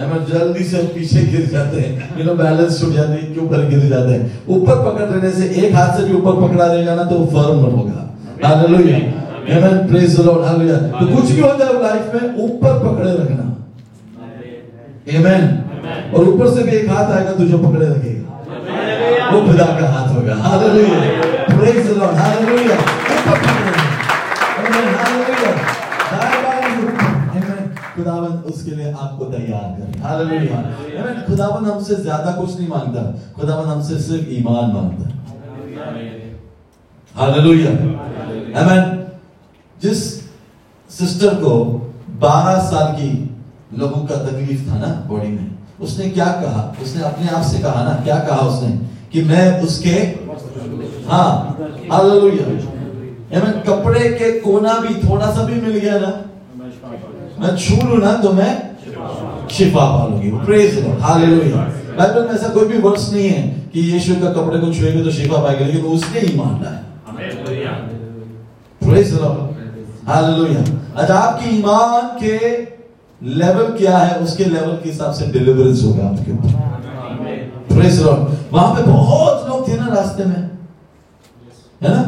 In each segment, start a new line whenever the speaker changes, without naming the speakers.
ہمیں جلدی سے پیچھے گر جاتے ہیں۔ یو نو بیلنس چھوٹ جاتے ہیں کے اوپر گر جاتے ہیں؟ اوپر پکڑ رہنے سے ایک ہاتھ سے بھی اوپر پکڑا رہ جانا تو وہ فرم ہوگا۔ ہاللویا آمین۔ پریز دی لارڈ ہاللویا تو کچھ بھی ہو جائے لائف میں اوپر پکڑے رکھنا۔ آمین۔ اور اوپر سے بھی ایک ہاتھ آئے گا تجھے پکڑے رکھے گا۔ وہ خدا کا ہاتھ ہوگا۔ Hallelujah praise the Lord hallelujah اوپر پکڑے ہاللویا خداون اس کے لیے آپ کو تیار کرے۔ خداون ہم سے زیادہ کچھ نہیں مانگتا۔ خداون ہم سے صرف ایمان مانگتا۔ حالیہ ایمین جس سسٹر کو بارہ سال کی لوگوں کا تکلیف تھا نا باڈی میں اس نے کیا کہا؟ اس نے اپنے آپ سے کہا نا کیا کہا اس نے؟ کہ میں اس کے ہاں کپڑے کے کونا بھی تھوڑا سا بھی مل گیا نا۔ میں چھو لوں نہ تو میں شفا پا لوں گی پریز ہالیلویا بائبل میں ایسا کوئی بھی ورس نہیں ہے کہ یشو کا کپڑے کو چھوئے گے تو شفا پائے گا، لیکن اس نے ہی ایمان ہے پریز ہالیلویا اچھا آپ کی ایمان کے لیول کیا ہے؟ اس کے لیول کے حساب سے ڈیلیورنس ہوگا آپ کے اوپر۔ پریز وہاں پہ بہت لوگ تھے نا راستے میں۔ ہے نا؟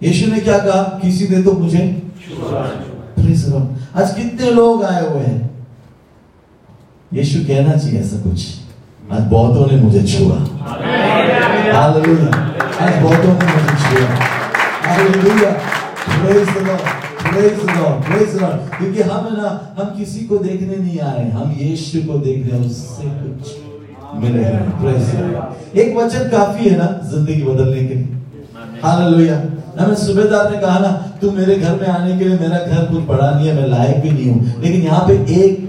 یشو نے کیا کہا؟ کسی دے تو مجھے آج کتنے لوگ آئے ہوئے ہیں یشو کہنا چاہیے ایسا کچھ آج بہتوں نے مجھے چھوا آج بہتوں نے مجھے چھوا کیونکہ ہم نا ہم کسی کو دیکھنے نہیں آئے ہم یشو کو دیکھ رہے ہیں اس سے کچھ ملے ہیں ایک وچن کافی ہے نا زندگی بدلنے کے لیے ہاں ہمیں صبح دار نے کہا نا تم میرے گھر میں آنے کے لیے میرا گھر کچھ بڑا نہیں ہے میں لائق بھی نہیں ہوں۔ لیکن یہاں پہ ایک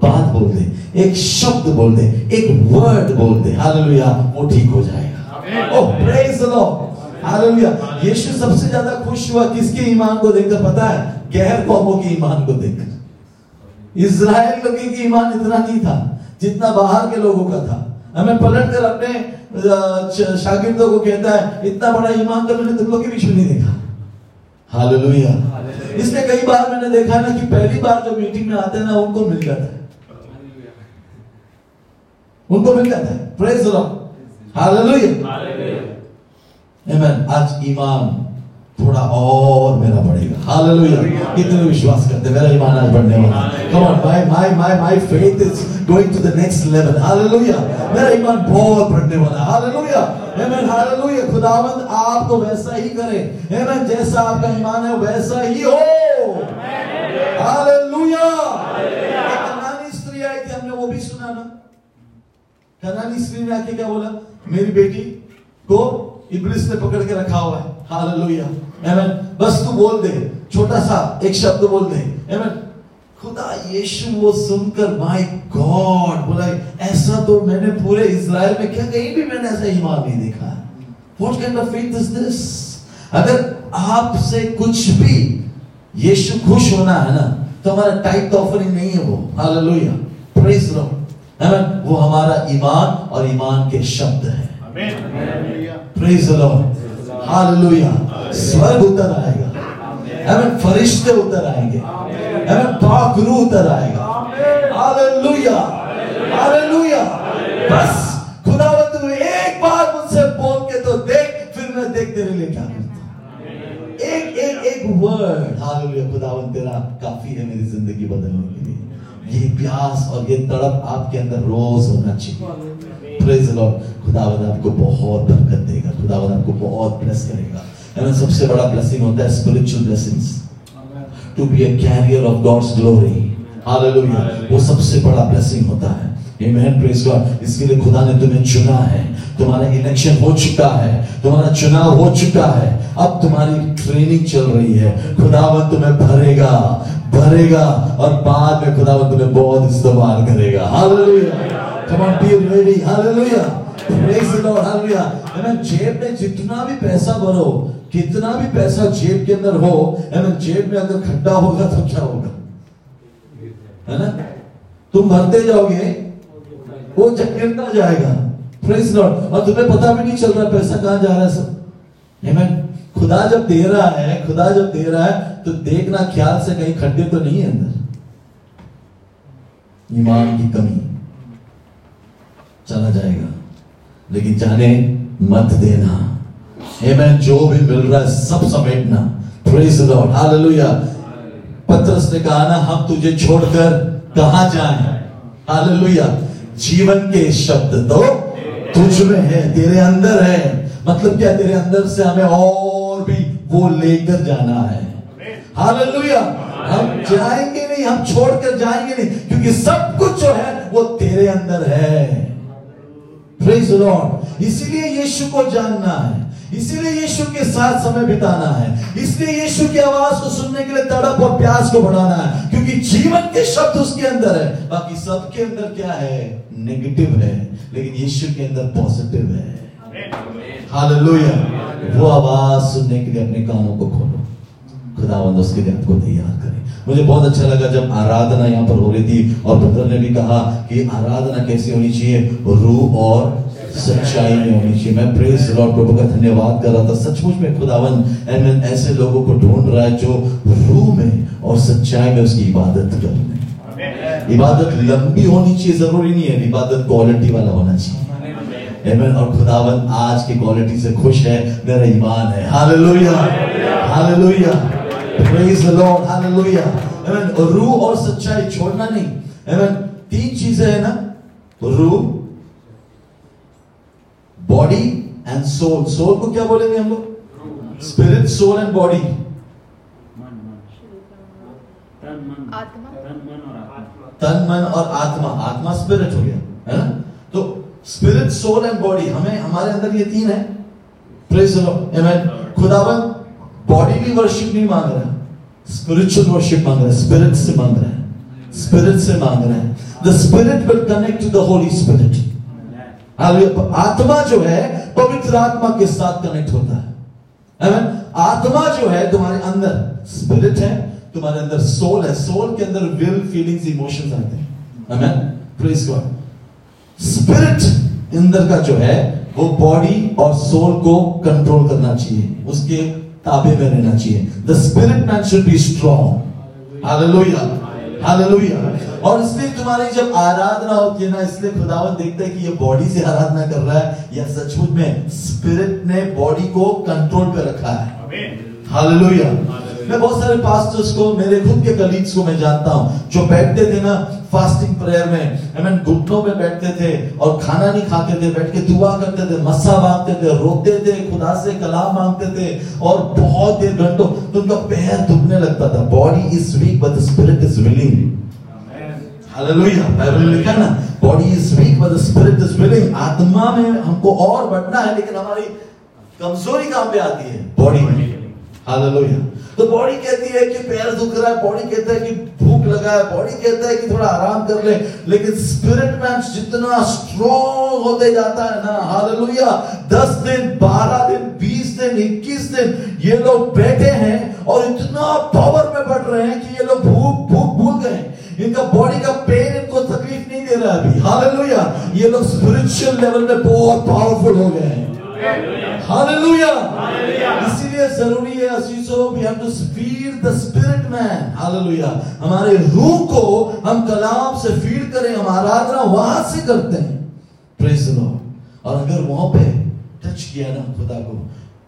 بات بول دیں ایک شبد بول دیں ایک ورڈ بول دیں۔ ہاللویا وہ ٹھیک ہو جائے گا۔ اوہ پریز لو ہاللویا یشو سب سے زیادہ خوش ہوا کس کے ایمان کو دیکھ کر؟ پتا ہے گہر قوموں کے ایمان کو دیکھ کر۔ اسرائیل لوگوں کی ایمان اتنا نہیں تھا جتنا باہر کے لوگوں کا تھا۔ ہمیں پلٹ کر اپنے شاگردوں کو کہتا ہے اتنا بڑا ایمان تو میں نے تم کو کبھی نہیں دیکھا ہاللویہ اس نے کئی بار میں نے دیکھا نا کہ پہلی بار جو میٹنگ میں آتے ہیں نا ان کو مل جاتا ہے ان کو مل جاتا ہے پریز اللہ ہاللویہ ایمان آج ایمان تھوڑا اور میرا بڑھے گا۔ ہاللویا کتنے وشواس کرتے میرا ایمان آج بڑھنے والا come on my my my my faith is going to the next level hallelujah میرا ایمان بہت بڑھنے والا ہاللویا ایمن ہاللویا خداوند آپ تو ویسا ہی کرے۔ ایمن جیسا آپ کا ایمان ہے ویسا ہی ہو۔ ہاللویا کنانی استری آئی تھی ہم نے وہ بھی سنا نا۔ کنانی استری نے آکے کیا بولا؟ میری بیٹی کو ابلیس نے پکڑ کے رکھا ہوا ہے۔ ایمن بس تو بول دے چھوٹا سا ایک شبد بول دے ایمن خدا یشو وہ سن کر مائی گاڈ بولا ایسا تو میں نے پورے اسرائیل میں کیا کہیں بھی میں نے ایسا ایمان نہیں دیکھا What kind of faith is this? اگر آپ سے کچھ بھی یشو خوش ہونا ہے نا تو ہمارا ٹائپ تو آفرنگ نہیں ہے وہ ہاللویا پریز لو ایمن وہ ہمارا ایمان اور ایمان کے شبد ہے
آمین
پریز لو ہاللویا سورگ اتر آئے گا ایمین فرشتے اتر آئیں گے ایمین پاک روح اتر آئے گا ہاللویا ہاللویا بس خدا و تو ایک بار مجھ سے بول کے تو دیکھ پھر میں دیکھ تیرے لیے کیا کرتا ایک ایک ایک ورڈ ہاللویہ خدا و تیرا کافی ہے میری زندگی بدلنے کے لیے یہ پیاس اور یہ تڑپ آپ کے اندر روز ہونا چاہیے خدا ودا آپ کو بہت برکت دے گا. خدا ودا آپ کو بہت بلس کرے گا. ہمیں سب سے بڑا بلسنگ ہوتا ہے سپریچل بلیسنگز تو be a carrier of God's glory hallelujah وہ سب سے بڑا بلسنگ ہوتا ہے. ایمین پریز گاڈ اس کے لیے خدا نے تمہیں چنا ہے. تمہارا الیکشن ہو چکا ہے. تمہارا چناؤ ہو چکا ہے. اب تمہاری ٹریننگ چل رہی ہے. خدا وہ تمہیں بھرے گا. بھرے گا. اور بعد میں خدا وہ تمہیں بہت استعمال کرے گا. Hallelujah Come on, be ready. Hallelujah. Praise the Lord. Hallelujah. Amen. جیب میں جتنا بھی پیسہ بھرو کتنا بھی پیسہ جیب کے اندر ہو Amen. جیب میں اگر کھڈا ہوگا تو کیا ہوگا hai na tum bharte جاؤ گے وہ گرتا جائے گا Praise Lord. اور تمہیں pata بھی نہیں چل رہا پیسہ کہاں جا رہا ہے سب Amen. خدا جب دے رہا ہے خدا جب دے رہا ہے تو دیکھنا خیال سے کہیں کھڈے تو نہیں ہے اندر ایمان کی کمی چلا جائے گا۔ لیکن جانے مت دینا۔ ایمین جو بھی مل رہا ہے سب سمیٹنا۔ پریز the Lord. پترس نے کہا نا، ہم تجھے چھوڑ کر کہاں جائیں؟ Hallelujah. جیون کے شبد تو تجھ میں ہے تیرے اندر ہے مطلب کیا تیرے اندر سے ہمیں اور بھی وہ لے کر جانا ہے؟ Hallelujah. ہم جائیں گے نہیں، ہم چھوڑ کر جائیں گے نہیں، کیونکہ سب کچھ جو ہے وہ تیرے اندر ہے۔ پریز لارڈ اسی لیے یشو کو جاننا ہے. اسی لیے یشو کے ساتھ سمے بتانا ہے. اس لیے یشو کی آواز کو سننے کے لیے تڑپ اور پیاس کو بڑھانا ہے. کیونکہ جیون کے شبد اس کے اندر ہے. باقی سب کے اندر کیا ہے؟ نیگیٹو ہے. لیکن یشو کے اندر پوزیٹو ہے. ہاللویہ وہ آواز سننے کے لیے اپنے کانوں کو کھولو. خدا بند اس کے لیے آپ کو تیار کریں مجھے بہت اچھا لگا جب آرادنا یہاں پر ہو رہی تھی اور بدر نے بھی کہا کہ آرادنا کیسے ہونی چاہیے؟ روح اور سچائی میں ہونی چاہیے۔ میں پریز لارڈ پربھو کا دھنیہ کر رہا تھا۔ سچ مجھ میں خداون ایمن ایسے لوگوں کو ڈھونڈ رہا ہے جو روح میں اور سچائی میں اس کی عبادت کر رہے عبادت لمبی ہونی چاہیے ضروری نہیں ہے۔ عبادت کوالٹی والا ہونا چاہیے۔ ایمن اور خداون آج کی کوالٹی سے خوش ہے میرا ایمان ہے۔ Hallelujah hallelujah Praise the Lord. Hallelujah. روح اور سچائی چھوڑنا نہیں Amen. تین چیزیں ہیں نا روح باڈی اینڈ سول سول کو کیا بولیں گے ہم لوگ اسپرٹ سول اینڈ باڈی تن من اور آتما آتما اسپرٹ ہو گیا تو اسپرٹ سول اینڈ باڈی ہمیں ہمارے اندر یہ تین ہے پریز خداوند باڈی کی ورشپ نہیں مانگ رہا اسپرچل ورشپ مانگ رہا ہے اسپرٹ سے مانگ رہا ہے اسپرٹ سے مانگ رہا ہے the spirit will connect to the holy spirit آتما جو ہے پوتر آتما کے ساتھ کنیکٹ ہوتا ہے آتما جو ہے تمہارے اندر اسپرٹ ہے تمہارے اندر سول ہے سول کے اندر ول فیلنگز ایموشنز آتے ہیں آمین پریز گاڈ اسپرٹ اندر کا جو ہے وہ باڈی اور سول کو کنٹرول کرنا چاہیے اس کے تابے میں رہنا چاہیے۔ The spirit man should be strong hallelujah hallelujah اور اس لیے تمہاری جب آرادنا ہوتی ہے نا اس لیے خداون دیکھتا ہے کہ یہ باڈی سے آرادنا کر رہا ہے یا سچ مچ میں اسپرٹ نے باڈی کو کنٹرول پہ رکھا
ہے۔
ہاللویا میں بہت سارے پاسٹرز کو میرے خود کے کلیگز کو میں جانتا ہوں جو بیٹھتے تھے نا فاسٹنگ پریئر میں۔ ایمن گھٹوں پہ بیٹھتے تھے اور کھانا نہیں کھاتے تھے بیٹھ کے دعا کرتے تھے مسا مانگتے تھے روتے تھے خدا سے کلام مانگتے تھے اور بہت دیر گھنٹوں تو ان کا پیر دکھنے لگتا تھا۔ Body is weak but spirit is willing body is weak but spirit is willing آتما میں ہم کو اور بڑھنا ہے لیکن ہماری کمزوری کام پہ آتی ہے؟ باڈی میں۔ تو باڈی کہتی ہے کہ پیر دکھ رہا ہے باڈی کہتا ہے کہ بھوک لگا ہے باڈی کہتا ہے کہ تھوڑا آرام کر لے لیکن اسپرٹ مین جتنا اسٹرانگ ہوتے جاتا ہے نا ہاللویا دس دن، بارہ دن، بیس دن، اکیس دن یہ لوگ بیٹھے ہیں اور اتنا پاور میں بڑھ رہے ہیں کہ یہ لوگ بھوک بھوک بھول گئے ہیں۔ ان کا باڈی کا پین ان کو تکلیف نہیں دے رہا ہے ابھی۔ ہاللویا یہ لوگ اسپرچل لیول میں بہت پاورفل ہو گئے ہیں۔ ہاللویہ اسی لیے ضروری ہے عزیزوں we have to feed the spirit man. Hallelujah ہمارے روح کو ہم کلام سے فیڈ کریں ہمارا آرادنا وہاں سے کرتے ہیں. پریز the Lord. اور اگر وہاں پہ ٹچ کیا نا خدا کو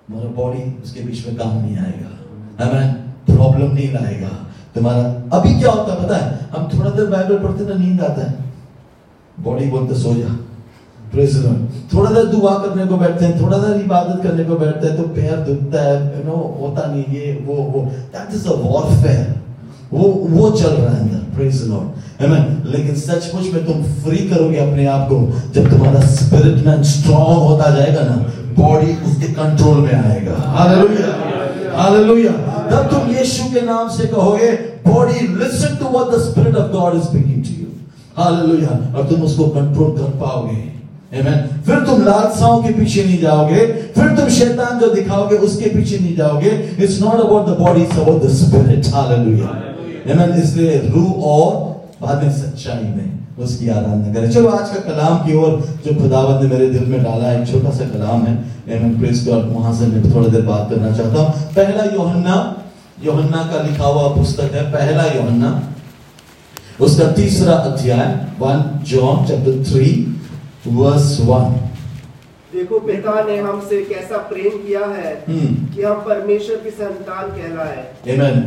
مارا باڈی اس کے بیچ میں کام نہیں آئے گا. ہمیں پرابلم نہیں لائے گا. تمہارا، ابھی کیا ہوتا ہے؟ پتا ہے، ہم تھوڑا دیر بائبل پڑھتے نا نیند آتا ہے. باڈی بولتے سو جا. تھوڑا سا دعا کرنے کو بیٹھتے ہیں، تھوڑا سا عبادت کرنے کو بیٹھتے ہیں تو پیر دکھتا ہے یو نو ہوتا نہیں، یہ، وہ وہ دیٹ از اے وارفیئر وہ وہ چل رہا ہے اندر پریز لارڈ ایمین لیکن سچ مچ میں تم فری کرو گے اپنے آپ کو؟ جب تمہارا اسپرٹ مین اسٹرانگ ہوتا جائے گا نا باڈی اس کے کنٹرول میں آئے گا۔ ہاللویا ہاللویا جب تم یشو کے نام سے کہو گے body listen to what the spirit of god is speaking to you. Hallelujah اور تم اس کو کنٹرول کر پاؤ گے۔ Amen. پھر تم لالساؤں کے پیچھے نہیں جاؤ گے پھر تم شیطان جو دکھاؤ گے اس کے پیچھے نہیں جاؤ گے it's not about the body it's about the spirit hallelujah amen اس لیے روح اور بعد میں سچائی میں اس کی آرادھنا کریں۔ چلو آج کا کلام کی اور جو خداوند نے میرے دل میں ڈالا ہے ایک چھوٹا سا کلام ہے۔ ایمن پریس گاڈ وہاں سے میں تھوڑا دیر بات کرنا چاہتا ہوں۔ پہلا یوحنا یوحنا کا لکھا ہوا پستک ہے۔ پہلا یوحنا اس کا تیسرا ادھیائے 1 جان چیپٹر 3 ورس 1
دیکھو پتا نے ہم سے کیسا پریم کیا ہے کہ ہم پرمیشور کی سنتان کہلائے.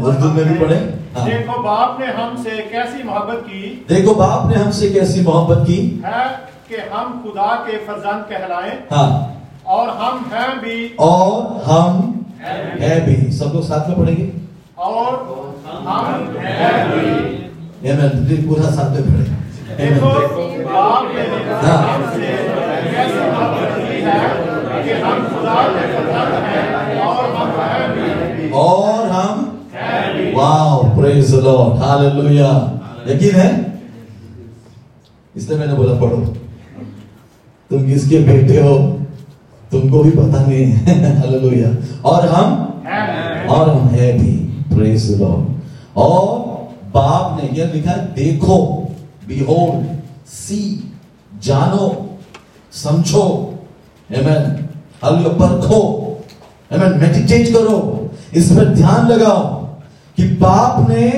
اردو میں بھی پڑھیں. ہاں.
دیکھو باپ نے ہم سے کیسی محبت کی؟
دیکھو باپ نے ہم سے کیسی محبت کی؟
ہے کہ ہم خدا کے فرزند کہلائیں.
ہاں.
اور ہم ہیں بھی.
اور ہم ہے بھی. سب لوگ ساتھ میں پڑھیں گے؟
اور ہم ہیں بھی.
ایمن پلیز پورا ساتھ میں پڑھیں. دیکھو
باپ نے ہم سے کیسی ہے کہ ہم خدا کے فرزند ہیں اور ہم ہیں بھی
اور ہم واو پریز ہاللویا یقین ہے؟ اس لیے میں نے بولا پڑھو۔ تم کس کے بیٹے ہو؟ تم کو بھی پتہ نہیں۔ ہے ہاللویا اور ہم؟ اور ہم ہے بھی پریز اور باپ نے کیا لکھا دیکھو۔ بیہولڈ سی جانو سمجھو ایمن ہاللویا پرکھو ایمن میڈیٹیٹ کرو اس پر دھیان لگاؤ کہ باپ نے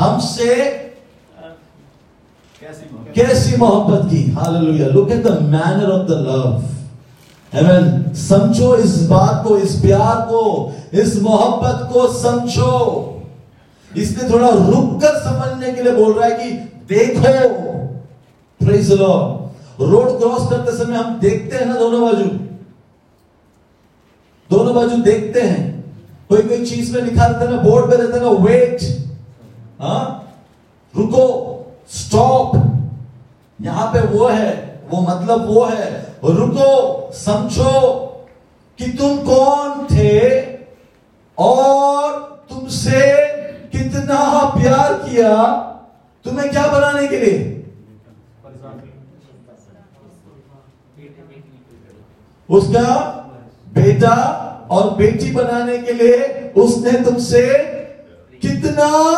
ہم سے کیسی محبت کی hallelujah look at the manner of the love. Amen سمجھو اس بات کو اس پیار کو اس محبت کو سمجھو اس نے تھوڑا رک کر سمجھنے کے لیے بول رہا ہے کہ دیکھو پریز لارڈ روڈ کراس کرتے سمے ہم دیکھتے ہیں نا دونوں بازو۔ دونوں بازو دیکھتے ہیں۔ کوئی کوئی چیز میں لکھا رہتا ہے نا بورڈ پہ رہتا ہے نا ویٹ ہاں؟ رکو سٹاپ یہاں پہ وہ ہے، وہ مطلب وہ ہے۔ رکو، سمجھو کہ تم کون تھے اور تم سے کتنا پیار کیا تمہیں کیا بنانے کے لیے؟ اس کا بیٹا اور بیٹی بنانے کے لیے اس نے تم سے کتنا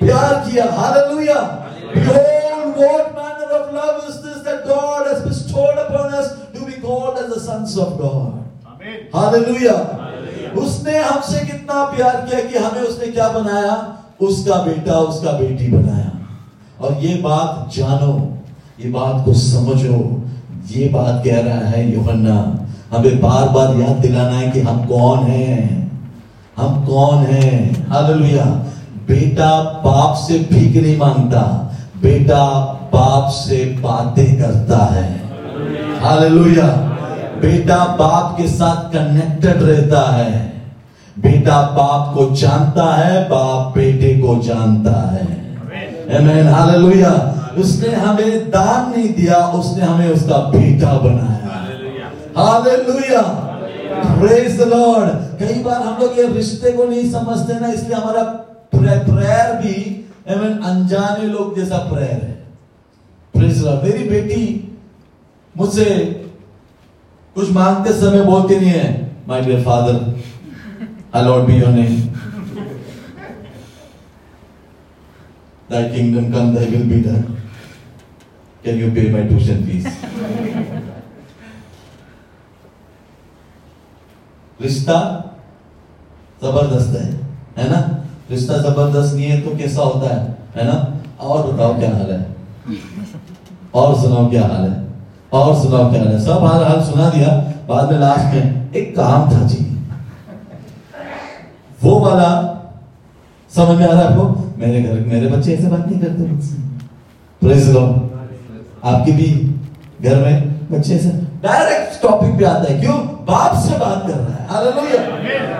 پیار کیا۔ Hallelujah. Behold what manner of love is this that God has bestowed upon us to be called as the sons of God
آمین۔
ہاللویا۔ اس نے ہم سے کتنا پیار کیا کہ ہمیں اس نے کیا بنایا؟ اس کا بیٹا، اس کا بیٹی بنایا۔ اور یہ بات جانو، یہ بات کو سمجھو۔ یہ بات کہہ رہا ہے یوحنا۔ ہمیں بار بار یاد دلانا ہے کہ ہم کون ہیں۔ ہم کون ہیں؟ ہاللویا۔ بیٹا باپ سے بھیک نہیں مانگتا، بیٹا باپ سے باتیں کرتا ہے۔ ہاللویا۔ بیٹا باپ کے ساتھ کنیکٹڈ رہتا ہے۔ بیٹا باپ کو جانتا ہے، باپ بیٹے کو جانتا ہے۔ Amen. ہاللویا اس نے ہمیں دان نہیں دیا، اس نے ہمیں اس کا بیٹا بنایا۔ ہاللویا پریز the کئی بار ہم لوگ یہ رشتے کو نہیں سمجھتے نا، اس لیے ہمارا پریئر بھی ایمن انجانے لوگ جیسا پریئر ہے۔ پریز the میری بیٹی مجھ سے کچھ مانگتے سمے بولتی نہیں ہے۔ My dear father hallowed be your name Thy kingdom come, thy will be done. Can you pay my tuition fees? رشتہ زبردست ہے ہے نا؟ رشتہ زبردست نہیں ہے تو کیسا ہوتا ہے ہے نا؟ اور بتاؤ کیا حال ہے؟ اور سناؤ کیا حال ہے؟ اور سناؤ کیا ہے؟ سب حال حال سنا دیا، بعد میں لاسٹ میں ایک کام تھا جی۔ وہ والا، سمجھ میں آ رہا ہے آپ کو؟ میرے گھر، میرے بچے ایسے بات نہیں کرتے مجھ سے۔ پریز لارڈ آپ کی بھی گھر میں بچے ایسے۔ ڈائریکٹ ٹاپک پہ آتا ہے۔ کیوں؟ باپ سے بات کر رہا ہے۔ Hallelujah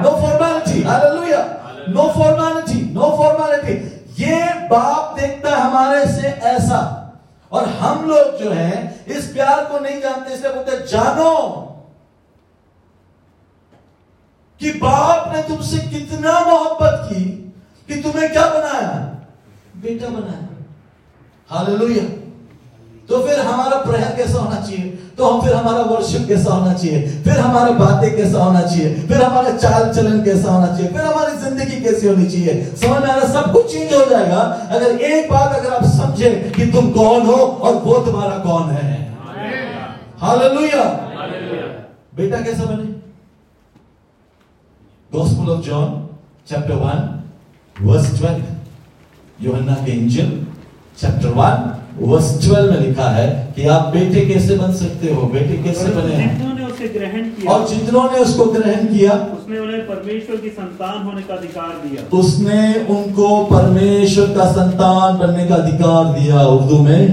no formality hallelujah no formality no formality یہ باپ دیکھتا ہے ہمارے سے ایسا۔ اور ہم لوگ جو ہیں، اس پیار کو نہیں جانتے، اس لیے بولتے جانو کہ باپ نے تم سے کتنا محبت کی کہ تمہیں کیا بنایا؟ بیٹا بنایا۔ ہاللویا تو پھر ہمارا پریئر کیسا ہونا چاہیے؟ تو ہم پھر ہمارا ورشپ کیسا ہونا چاہیے؟ پھر ہمارا باتیں کیسا ہونا چاہیے؟ پھر ہمارا چال چلن کیسا ہونا چاہیے؟ پھر ہماری زندگی کیسی ہونی چاہیے؟ سمجھ میں آ رہا سب کچھ چینج ہو جائے گا۔ اگر ایک بات اگر آپ سمجھے کہ تم کون ہو اور وہ تمہارا کون ہے؟ ہاللویا بیٹا کیسا بنے؟ Gospel of John chapter one verse twelve یوحنا کے انجل چیپٹر ون ورس ٹویلو میں لکھا ہے کہ آپ بیٹے کیسے بن سکتے ہو؟ بیٹے کیسے بنے ہیں؟
اور
جتنوں نے اس کو گرہن کیا
اس نے انہیں پرمیشور کی سنتان ہونے کا ادھکار دیا۔
اس نے ان کو پرمیشور کا سنتان بننے کا ادھکار دیا اردو میں۔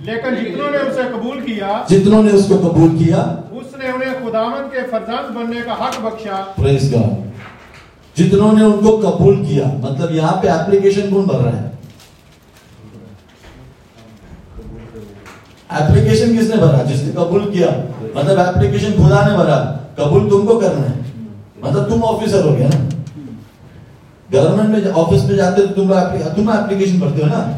لیکن جتنوں نے اسے قبول کیا
جتنوں نے اس کو قبول کیا
اس نے انہیں خداوند کے فرزند بننے کا حق بخشا۔
پریز گاڈ جتنوں نے ان کو قبول کیا مطلب یہاں پہ اپلیکیشن کون بھر رہا ہے؟ اپلیکیشن کس نے بھرا؟ جس نے قبول کیا۔ مطلب اپلیکیشن خدا نے بھرا۔ قبول تم کو کرنا ہے۔ مطلب تم آفیسر ہو گیا نا۔ گورنمنٹ میں آفس میں جاتے تو تم تم اپلیکیشن بھرتے ہو نا۔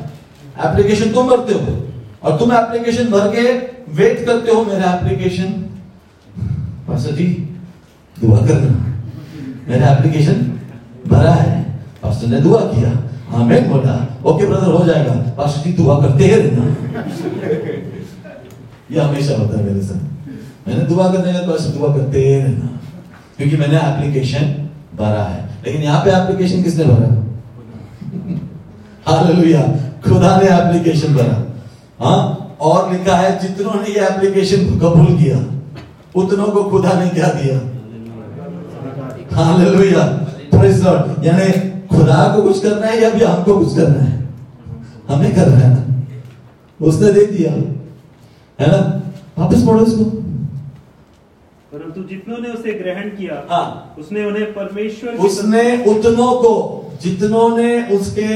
اپلیکیشن تم بھرتے ہو۔ اور تم اپلیکیشن بھر کے ویٹ کرتے ہو میرا اپلیکیشن پاسا جی دعا کرنا۔ میرا اپلیکیشن بھرا ہے۔ پاسٹر نے دعا کیا۔ ہاں میں بولا۔ اوکے بردر ہو جائے گا۔ پاسٹر جی دعا کرتے ہیں رہنا۔ یہ ہمیشہ ہوتا ہے میرے ساتھ۔ میں نے دعا کرنے کا پاسٹر دعا کرتے رہنا۔ کیونکہ میں نے اپلیکیشن بھرا ہے۔ لیکن یہاں پہ اپلیکیشن کس نے بھرا؟ ہاللویا خدا نے اپلیکیشن بھرا۔ ہاں؟ اور لکھا ہے، جتنوں نے یہ اپلیکیشن قبول کیا، اتنوں کو خدا نے کیا دیا۔ ہاللویا پریز لارڈ یعنی خدا کو کچھ کرنا ہے یا بھی ہم کو کچھ کرنا ہے؟ ہمیں کرنا ہے اس نے دے دیا۔ ہے نا؟ واپس پڑھو اس کو۔
پرنتو جتنوں نے اسے گرہن کیا
ہاں۔
اس نے انہیں پرمیشور اس نے
اتنوں کو جتنوں نے اس کے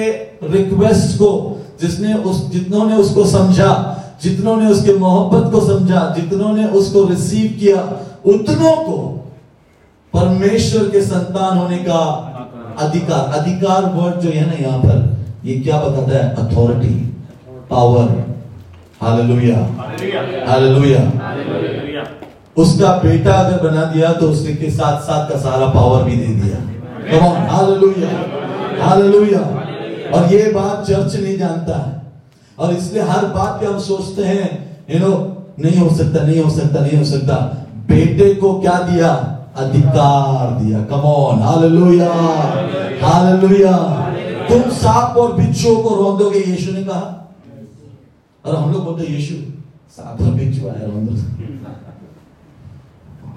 ریکویسٹ کو جس نے اس جتنوں نے اس کو سمجھا جتنوں نے اس کے محبت کو سمجھا جتنوں نے اس کو ریسیو کیا اتنوں کو پرمیشور کے سنتان ہونے کا ادھیکار ادھیکار ورڈ جو ہے نا یہاں پر یہ کیا بتاتا ہے؟ اتھارٹی پاور ہاللویا ہاللویا اس کا بیٹا اگر بنا دیا تو اس کے ساتھ ساتھ کا سارا پاور بھی دے دیا hallelujah, hallelujah. اور یہ بات چرچ نہیں جانتا ہے اور اس لیے ہر بات پہ ہم سوچتے ہیں you know, نہیں ہو سکتا نہیں ہو سکتا نہیں ہو سکتا بیٹے کو کیا دیا ادھیکار دیا کمون ہاللویا ہاللویا تم سانپ اور بچھو کو روندو گے یشو نے کہا اور ہم لوگ بولتے یشو بچھو آیا روندو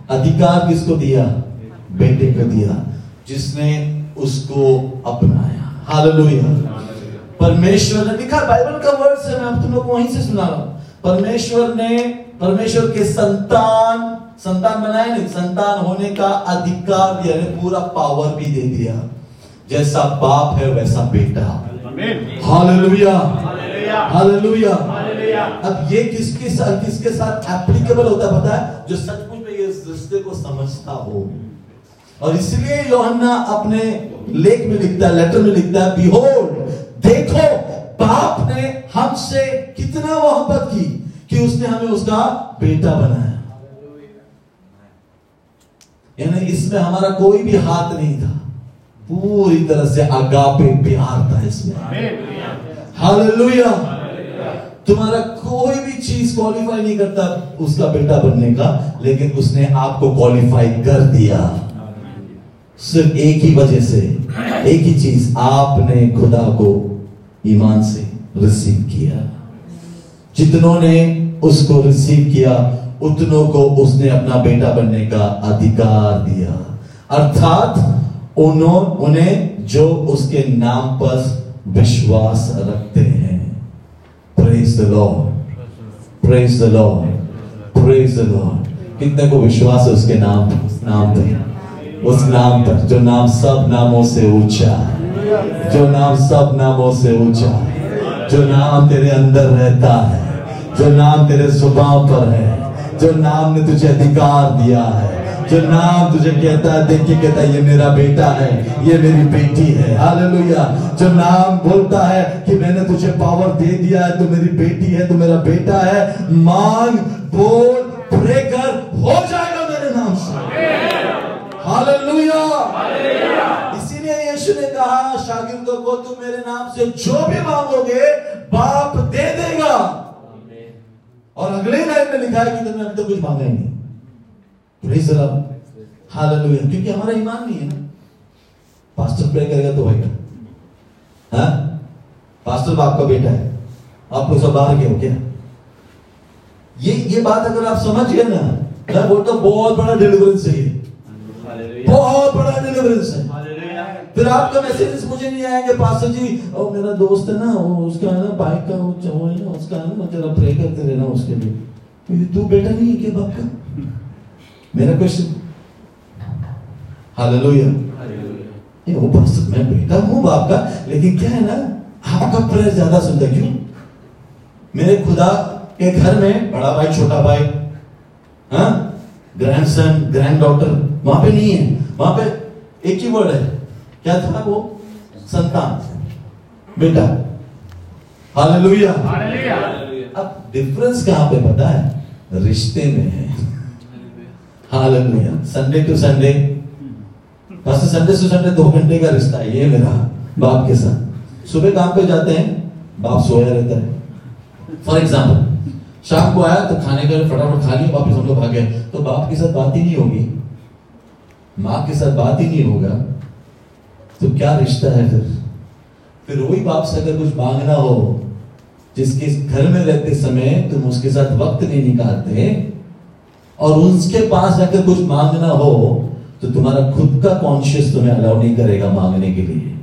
ادھیکار کس کو دیا؟ بیٹے کو دیا۔ جس نے اس کو اپنایا۔ ہاللویا۔ پرمیشور نے لکھا بائبل کا ورڈ ہے میں اب تم لوگ وہیں سے سنا رہا ہوں۔ پرمیشور نے پرمیشور کے سنتان سنتان بنائے نہیں سنتان ہونے کا ادھیکار دیا یعنی پورا پاور بھی دے دیا۔ جیسا باپ ہے ویسا بیٹا۔ ہاللویا۔ ہاللویا اب یہ کس کے ساتھ کس کے ساتھ اپلیکیبل ہوتا ہے پتا ہے؟ جو سچ مچ میں یہ رشتے کو سمجھتا ہو۔ اور اس لیے یوحنا اپنے لیک میں لکھتا ہے لیٹر میں لکھتا ہے بیہولڈ دیکھو باپ نے ہم سے کتنا محبت کی کہ اس نے ہمیں اس کا بیٹا بنایا۔ یعنی اس میں ہمارا کوئی بھی ہاتھ نہیں تھا۔ پوری طرح سے آگاپے پیار تھا اس میں۔ ہاللویا تمہارا کوئی بھی چیز کوالیفائی نہیں کرتا اس کا بیٹا بننے کا، لیکن اس نے آپ کو کوالیفائی کر دیا۔ صرف ایک ہی وجہ سے، ایک ہی چیز، آپ نے خدا کو ایمان سے ریسیو کیا۔ جتنوں نے اس کو ریسیو کیا، اتنوں کو اس نے اپنا بیٹا بننے کا ادھیکار دیا۔ ارتھات، انہوں، انہیں جو اس کے نام پر وشواس رکھتے ہیں۔ Praise the Lord praise the Lord praise the Lord کتنے کو وشواس ہے اس کے نام اس نام پر۔ اس نام پر۔ جو نام سب ناموں سے اونچا جو نام سب ناموں سے اونچا جو نام تیرے اندر رہتا ہے۔ جو نام تیرے زبان پر ہے۔ جو نام نے تجھے ادھیکار دیا ہے۔ جو نام تجھے کہتا ہے، دیکھ کے کہتا ہے، یہ میرا بیٹا ہے، یہ میری بیٹی ہے۔ حالیلویہ جو نام بولتا ہے کہ میں نے تجھے پاور دے دیا ہے، تو میری بیٹی ہے، تو میرا بیٹا ہے مانگ بول پھرے کر، ہو جائے گا میرے نام سے۔ حالیلویہ اسی لیے یشو نے کہا، شاگردوں کو تم میرے نام سے جو بھی مانگو گے، باپ دے دے گا۔ اور اگلے لائن میں لکھا ہے کہ تم نے ابھی تو کچھ مانگیں نہیں۔ کیونکہ ہمارا ایمان نہیں ہے نا پاسٹر پلے کرے گا تو ہوئے گا ہاں پاسٹر باپ کا بیٹا ہے آپ کو سب باہر گیا ہو کیا یہ یہ بات اگر آپ سمجھ گئے نا میں بولتا ہوں بہت بڑا ڈیلیورنس ہے بہت بڑا ڈیلیورنس ہے پھر آپ کا میسیجز مجھے نہیں آئے کہ پاسٹر جی او میرا دوست ہے نا اس کا ہے نا بائک کا وہ ہے نا اس کا ہے نا تیرا پرے کرتے رہنا اس کے لیے تو بیٹا نہیں ہے کہ باپ کا میرا کوشچن ہاللویا یہ وہ پاس میں بیٹا ہوں باپ کا لیکن کیا ہے نا آپ کا پریئر زیادہ سنتا کیوں میرے خدا کے گھر میں بڑا بھائی چھوٹا بھائی ہاں گرینڈ سن گرینڈ ڈاٹر وہاں پہ نہیں ہے وہاں پہ ایک ہی ورڈ ہے کیا تھا وہ سنتان بیٹا ہاللویا اب ڈفرنس کہاں پہ پتا ہے رشتے میں ہے ہالیلویا سنڈے ٹو سنڈے بس سنڈے ٹو سنڈے دو گھنٹے کا رشتہ ہے، یہ میرا باپ کے ساتھ۔ صبح کام پہ جاتے ہیں، باپ سویا رہتا ہے۔ فار ایگزامپل شام کو آیا تو کھانے کا فٹافٹ کھا لیا، واپس ہم لوگ آ گئے۔ تو باپ کے ساتھ بات ہی نہیں ہوگی۔ ماں کے ساتھ بات ہی نہیں ہوگا۔ تو کیا رشتہ ہے پھر؟ پھر وہی باپ سے اگر کچھ مانگنا ہو، جس کے گھر میں رہتے سمے تم اس کے ساتھ وقت نہیں نکالتے اور ان کے پاس جا کے کچھ مانگنا ہو تو تمہارا خود کا کانشیس تمہیں الاؤ نہیں کرے گا مانگنے کے لیے۔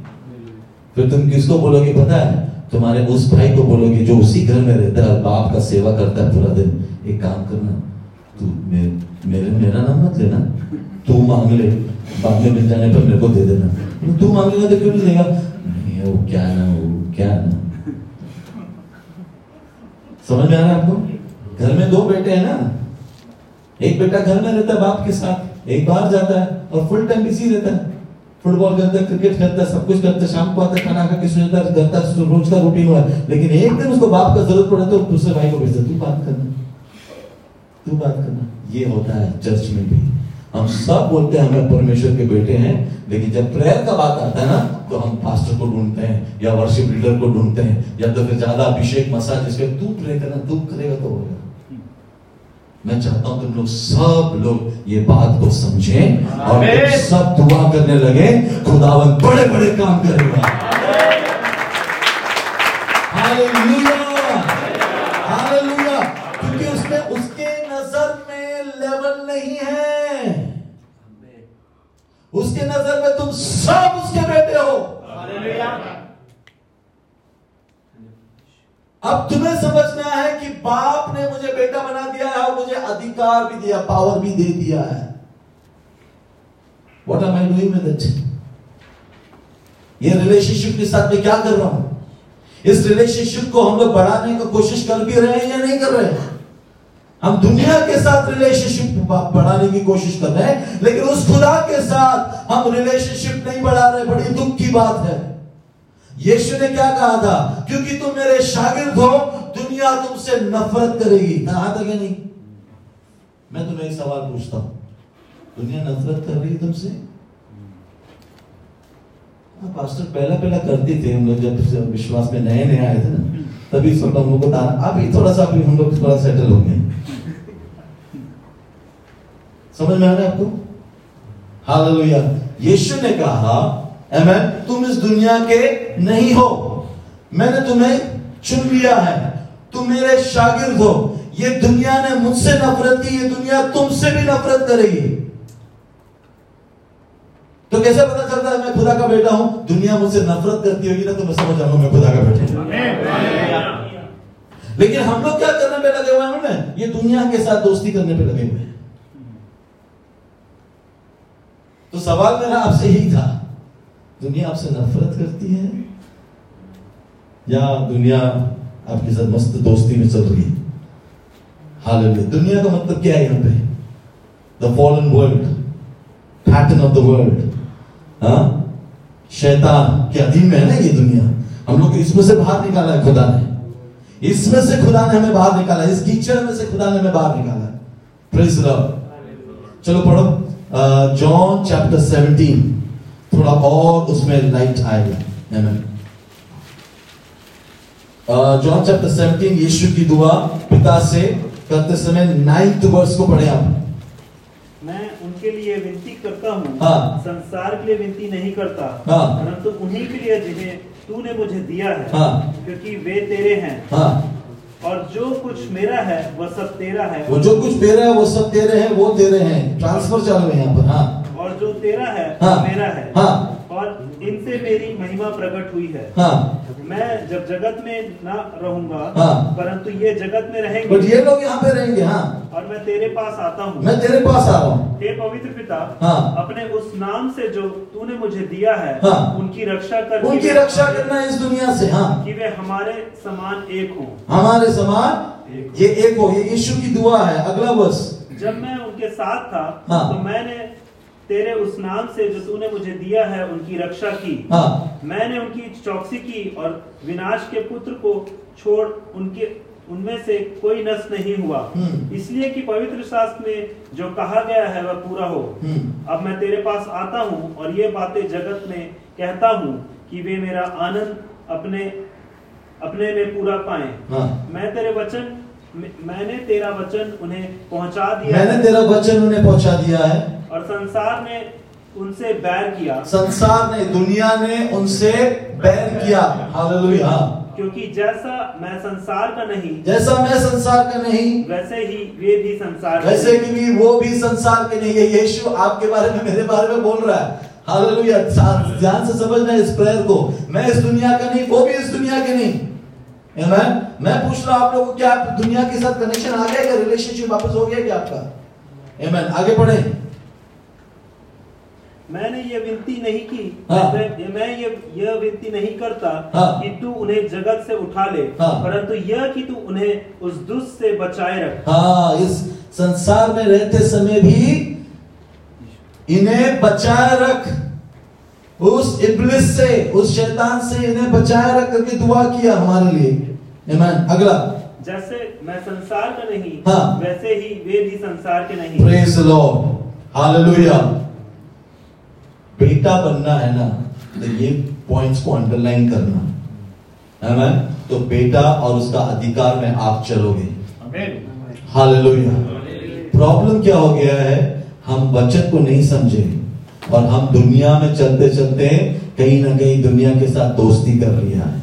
پھر تم کس کو بولو گے پتا ہے؟ تمہارے اس بھائی کو بولو گے جو اسی گھر میں رہتا ہے اور باپ کا سیوا کرتا ہے پورا دن۔ ایک کام کرنا، تو میرے میرا نام مت لینا۔ تو مانگ لے۔ باپ میں مل جانے پر میرے کو دے دینا۔ تو مانگ لینا تو کیوں نہیں دے گا؟ نہیں، وہ کیا نا وہ کیا نا سمجھ میں آ رہا آپ کو؟ گھر میں دو بیٹے ہیں نا۔ ایک بیٹا گھر میں رہتا ہے، باپ کے ساتھ، ایک باہر جاتا ہے اور فل ٹائم بزی رہتا ہے۔ فٹ بال کرتا ہے کرکٹ کرتا ہے، سب کچھ کرتا ہے، شام کو آتا ہے، کھانا کھا کے سو ہے کرتا ہے روز کا روٹین ہوا ہے۔ لیکن ایک دن اس کو باپ کا ضرورت پڑا تو دوسرے بھائی کو بھیجتا تو بات کرنا۔ تو بات کرنا۔ یہ ہوتا ہے چرچ میں بھی۔ ہم سب بولتے ہیں، ہمیں پرمیشور کے بیٹے ہیں، لیکن جب پریئر کا بات آتا ہے نا، تو ہم پاسٹر کو ڈھونڈتے ہیں، یا ورشپ لیڈر کو ڈھونڈتے ہیں، یا تو پھر زیادہ ابھیشیک مساج اس کے تو پریئر کرنا، تو کرے گا تو ہوگا۔ میں چاہتا ہوں تم لوگ سب لوگ یہ بات کو سمجھیں اور تم سب دعا کرنے لگے خداون بڑے بڑے کام کرے گا۔ کیونکہ اس میں اس کے نظر میں لیول نہیں ہے۔ اس کے نظر میں تم سب اس کے بیٹے ہو۔ اب تمہیں سمجھنا ہے کہ باپ نے مجھے بیٹا بنا دیا ہے اور مجھے ادھیکار بھی دیا پاور بھی دے دیا ہے۔ What are my doing with it یہ ریلیشن شپ کے ساتھ میں کیا کر رہا ہوں؟ اس ریلیشن شپ کو ہم لوگ بڑھانے کی کوشش کر بھی رہے ہیں یا نہیں کر رہے ہیں؟ ہم دنیا کے ساتھ ریلیشن شپ بڑھانے کی کوشش کر رہے ہیں، لیکن اس خدا کے ساتھ ہم ریلیشن شپ نہیں بڑھا رہے، بڑی دکھ کی بات ہے۔ یشو نے کیا کہا تھا؟ کیونکہ تم میرے شاگرد ہو، دنیا تم سے نفرت کرے گی۔ نہ آتا کہ نہیں؟ میں تمہیں ایک سوال پوچھتا ہوں۔ دنیا نفرت کر رہی تم سے؟ ہاں، پاسٹر پہلا پہلا کرتے تھے ہم لوگ جب وشواس میں نئے نئے آئے تھے نا، تبھی سب لوگوں کو تانا۔ ابھی تھوڑا سا ابھی ہم لوگ تھوڑا سیٹل ہو گئے سمجھ میں آ رہا ہے آپ کو؟ ہاں یشو نے کہا ایمین تم اس دنیا کے نہیں ہو۔ میں نے تمہیں چن لیا ہے۔ تم میرے شاگرد ہو۔ یہ دنیا نے مجھ سے نفرت کی، یہ دنیا تم سے بھی نفرت کرے گی۔ تو کیسے پتا چلتا ہے میں خدا کا بیٹا ہوں؟ دنیا مجھ سے نفرت کرتی ہوگی نا تو میں سمجھ جاؤں میں خدا کا بیٹا ہوں۔ لیکن ہم لوگ کیا کرنے پہ لگے ہوئے ہیں یہ دنیا کے ساتھ دوستی کرنے پہ لگے ہوئے ہیں۔ تو سوال میرا آپ سے ہی تھا۔ دنیا آپ سے نفرت کرتی ہے یا دنیا آپ کی ساتھ مست دوستی میں چل رہی ہے؟ دنیا کا مطلب کیا ہے یہاں پہ؟ The fallen world pattern of the world ہاں؟ شیطان کے عدیم میں ہے نا یہ دنیا؟ ہم لوگ اس میں سے باہر نکالا ہے، خدا نے۔ اس میں سے خدا نے ہمیں باہر نکالا ہے، اس کیچڑ میں سے خدا نے ہمیں باہر نکالا ہے۔ پریز چلو پڑھو۔ John chapter seventeen. تھوڑا اور اس میں لائٹ آئے گا۔ جان چیپٹر سیونٹین یشو کی دعا پتا سے کرتے سمے نائنتھ ورس کو پڑھے آپ۔
میں ان کے لیے ونتی کرتا ہوں۔
ہاں۔
سنسار کے لیے ونتی نہیں کرتا۔
ہاں۔
پرنتو انہی کے لیے جنہیں تو نے مجھے دیا ہے۔
ہاں۔
کیونکہ وہ تیرے ہیں۔ اور جو کچھ میرا ہے وہ سب تیرا ہے۔ وہ
جو کچھ میرا ہے وہ سب تیرے ہیں وہ تیرے ہیں۔ ٹرانسفر چل رہے ہیں یہاں پر۔ ہاں۔
اور جو تیرا ہے ہاں، میرا ہے۔
ہاں۔
اور ان سے میری مہما پرگٹ ہوئی ہے۔
ہاں۔
میں جب جگت میں نہ رہوں
گا
پرنتو یہ جگت میں رہیں گے۔ یہ
لوگ یہاں پہ رہیں گے
اور میں تیرے پاس آتا ہوں۔ میں
تیرے پاس آ رہا ہوں۔
اے پوتر پتا اپنے اس نام سے جو تو نے مجھے دیا ہے ان کی رکشا کر ان کی رکشا کرنا
اس دنیا سے ہاں۔
کہ وہ ہمارے سامان ایک ہوں۔
ہمارے سامان یہ ایک ہو یہ یشو کی دعا ہے اگلا بس
جب میں ان کے ساتھ تھا تو میں نے تیرے اس نام سے جو تُو نے مجھے دیا ہے ان کی رکشہ کی۔
ہاں۔
میں نے ان کی چوکسی کی اور وناش کے پتر کو چھوڑ ان کے ان میں سے کوئی نس نہیں ہوا۔ اس لیے کہ پویتر شاست میں جو کہا گیا ہے وہ پورا ہو۔ اب میں تیرے پاس آتا ہوں اور یہ باتیں جگت میں کہتا ہوں کہ وہ میرا آنند اپنے اپنے میں پورا پائیں۔
ہاں۔
میں تیرے وچن میں نے تیرا وچن انہیں پہنچا دیا میں نے
تیرا وچن انہیں پہنچا دیا ہے۔
اور سنسار نے ان سے بیر کیا۔
سنسار نے دنیا نے ان سے بیر کیا۔ ہاللویہ۔
کیونکہ جیسا میں سنسار کا نہیں
جیسا میں سنسار کا نہیں
ویسے ہی وہ بھی سنسار ویسے
کہ بھی وہ بھی سنسار کے نہیں ہے۔ یشو آپ کے بارے میں میرے بارے میں بول رہا ہے۔ ہاللویہ۔ دھیان سے سمجھنا اس پریئر کو۔ میں اس دنیا کا نہیں وہ بھی اس دنیا کے نہیں۔ Amen. میں پوچھ رہا آپ لوگوں کیا دنیا کے ساتھ کنیکشن آ گیا کیا واپس ہو گیا کیا آپ کا؟ Amen. آگے پڑھیں
میں نے یہ ونتی نہیں کی. ہاں. میں یہ ونتی نہیں کرتا
ہاں.
کہ تو انہیں جگت سے اٹھا لے. ہاں. پرنتو یہ کہ تو انہیں اس دوس سے بچائے رکھ.
ہاں اس سنسار میں رہتے سمیں بھی انہیں بچائے رکھ. اس ابلس سے اس شیطان سے انہیں بچائے رکھ کر کے دعا کیا ہمارے لیے. ایمان. اگلا.
جیسے میں سنسار کا نہیں ویسے ہی وہ بھی سنسار کے نہیں.
پریز لارڈ ہاللویہ بیٹا بننا ہے نا تو یہ پوائنٹس کو انڈر لائن کرنا تو بیٹا اور اس کا ادھیکار میں آپ چلو گے پرابلم کیا ہو گیا ہے؟ ہم بچت کو نہیں سمجھے۔ اور ہم دنیا میں چلتے چلتے کہیں نہ کہیں دنیا کے ساتھ دوستی کر لیا ہے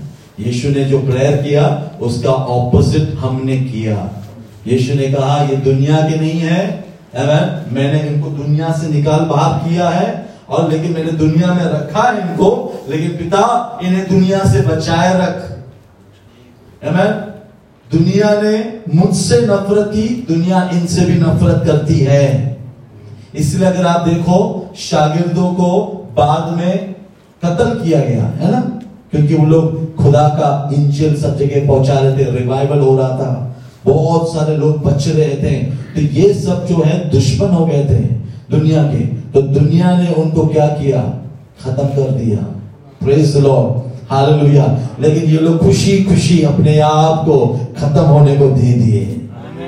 یشو نے جو پریئر کیا اس کا اپوزٹ ہم نے کیا۔ یشو نے کہا یہ دنیا کے نہیں ہے۔ میں نے ان کو دنیا سے نکال باہر کیا ہے۔ اور لیکن میں نے دنیا میں رکھا ان کو، لیکن پتا، انہیں دنیا سے بچائے رکھ۔ ایمین دنیا نے مجھ سے نفرت کی، دنیا ان سے بھی نفرت کرتی ہے۔ اس لیے اگر آپ دیکھو، شاگردوں کو بعد میں قتل کیا گیا، ہے نا؟ کیونکہ وہ لوگ خدا کا انجل سب جگہ پہنچا رہے تھے ریوائول ہو رہا تھا۔ بہت سارے لوگ بچ رہے تھے۔ تو یہ سب جو ہے دشمن ہو گئے تھے دنیا کے۔ تو دنیا نے ان کو کیا کیا؟ ختم کر دیا۔ پریز لارڈ ہاللویا لیکن یہ لوگ خوشی خوشی اپنے آپ کو ختم ہونے کو دے دیے۔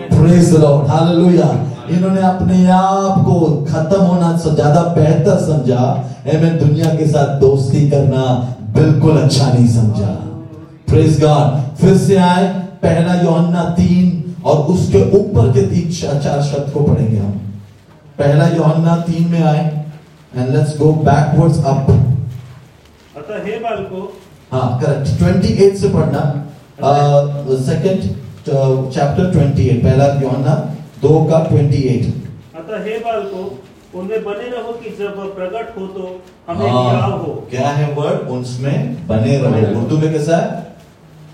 پریز لارڈ ہاللویا انہوں نے اپنے آپ کو ختم ہونا زیادہ بہتر سمجھا۔ میں دنیا کے ساتھ دوستی کرنا بالکل اچھا نہیں سمجھا۔ پریز گاڈ پھر سے آئے پہلا یوننا تین اور اس کے اوپر کے تین چار شبد کو پڑھیں گے ہم۔ پہلا یوحنا تین میں آئے and let's go backwards up
اتا ہے بالکو
ہاں کریکٹ 28 سے پڑھنا۔ سیکنڈ چیپٹر 28 پہلا یوحنا دو کا 28
اتا ہے بالکو ان میں بنے رہو کہ جب پرگٹ ہو تو ہمیں ہاں، کیا ہو؟
کیا ہے ورڈ ان میں بنے رہو۔ اردو میں کیسا ہے؟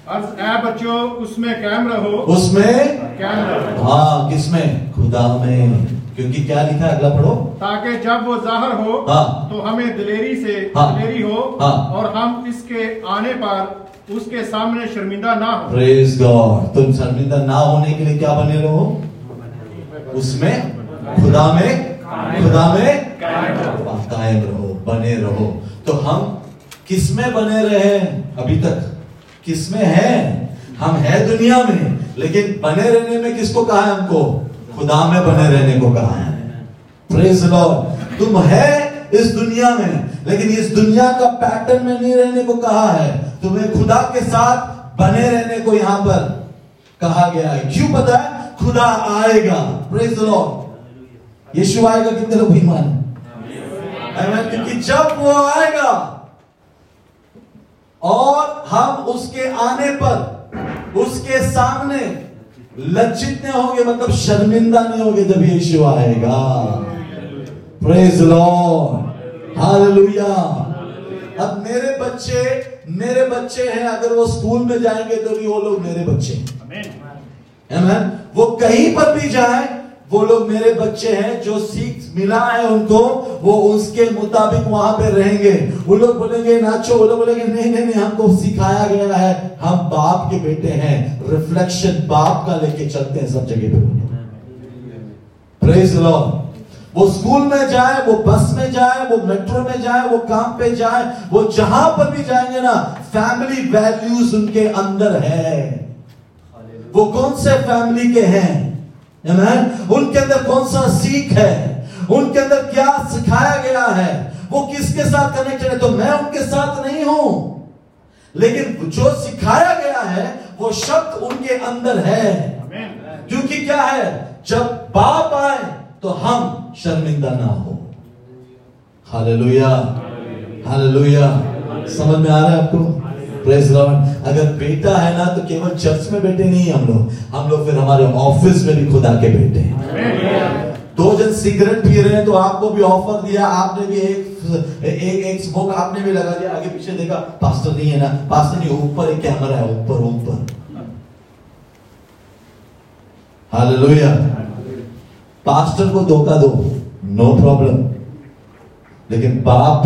اے بچوں اس میں کیم رہو۔
اس میں؟
کیم رہو۔
ہاں کس میں؟ خدا میں۔ کیونکہ کیا لکھا اگلا پڑھو۔
تاکہ جب وہ ظاہر ہو
ہاں۔
تو ہمیں دلیری سے ہاں۔ دلیری ہو
ہاں۔
اور ہم اس کے آنے پر اس کے سامنے شرمندہ نہ ہو
پریز گاڈ تم شرمندہ نہ ہونے کے لیے کیا بنے رہو؟ اس میں خدا میں خدا میں قائم رہو بنے رہو۔ تو ہم کس میں بنے رہے ابھی تک کس میں ہیں؟ ہم ہیں دنیا میں لیکن بنے رہنے میں کس کو کہا ہے ہم کو؟ خدا میں بنے رہنے کو کہا ہے۔ پریز لارڈ تم ہے اس دنیا میں، لیکن اس دنیا کا پیٹرن میں نہیں رہنے کو کہا ہے۔ تمہیں خدا کے ساتھ بنے رہنے کو یہاں پر کہا گیا ہے۔ کیوں پتا ہے؟ خدا آئے گا۔ پریز لارڈ یشو آئے گا کتنے لوگ ایمان ایمان کیونکہ جب وہ آئے گا، اور ہم اس کے آنے پر، اس کے سامنے لچت نہیں ہوں گے مطلب شرمندہ نہیں ہوں گے جب یہ ایشو آئے گا۔ پریز لارڈ ہاللویا اب میرے بچے میرے بچے ہیں اگر وہ سکول میں جائیں گے تو بھی وہ لوگ میرے بچے
ہیں۔
وہ کہیں پر بھی جائیں وہ لوگ میرے بچے ہیں جو سیکھ ملا ہے ان کو، وہ اس کے مطابق وہاں پہ رہیں گے۔ وہ لوگ بولیں گے، ناچو، وہ لوگ بولیں گے، نہیں نہیں نہیں، ہم کو سکھایا گیا ہے۔ ہم باپ کے بیٹے ہیں۔ ریفلیکشن باپ کا لے کے چلتے ہیں، سب جگہ پہ۔ پریز وہ اسکول میں جائے، وہ بس میں جائے، وہ میٹرو میں جائے، وہ کام پہ جائے، وہ جہاں پر بھی جائیں گے نا فیملی ویلیوز ان کے اندر ہے وہ کون سے فیملی کے ہیں؟ ان کے اندر کون سا سیکھ ہے ان کے اندر کیا سکھایا گیا ہے وہ کس کے ساتھ کنیکٹڈ ہے تو میں ان کے ساتھ نہیں ہوں لیکن جو سکھایا گیا ہے وہ شبد ان کے اندر ہے کیونکہ کیا ہے جب باپ آئے تو ہم شرمندہ نہ ہو ہاللویہ ہاللویہ سمجھ میں آ رہا ہے آپ کو اگر بیٹا ہے نا تو کیول چرچ میں بیٹے نہیں ہم لوگ. ہم لوگ پھر ہمارے آفس میں بھی خدا کے بیٹے ہیں. دو جن سگریٹ پی رہے ہیں تو آپ کو بھی آفر دیا. آپ نے بھی ایک ایک سموک آپ نے بھی لگا دیا. آگے پیچھے دیکھا پاسٹر نہیں ہے نا. پاسٹر نہیں، اوپر ایک ہے، اوپر اوپر. ہاللویا پاسٹر کو دو. نو پرابلم لیکن باپ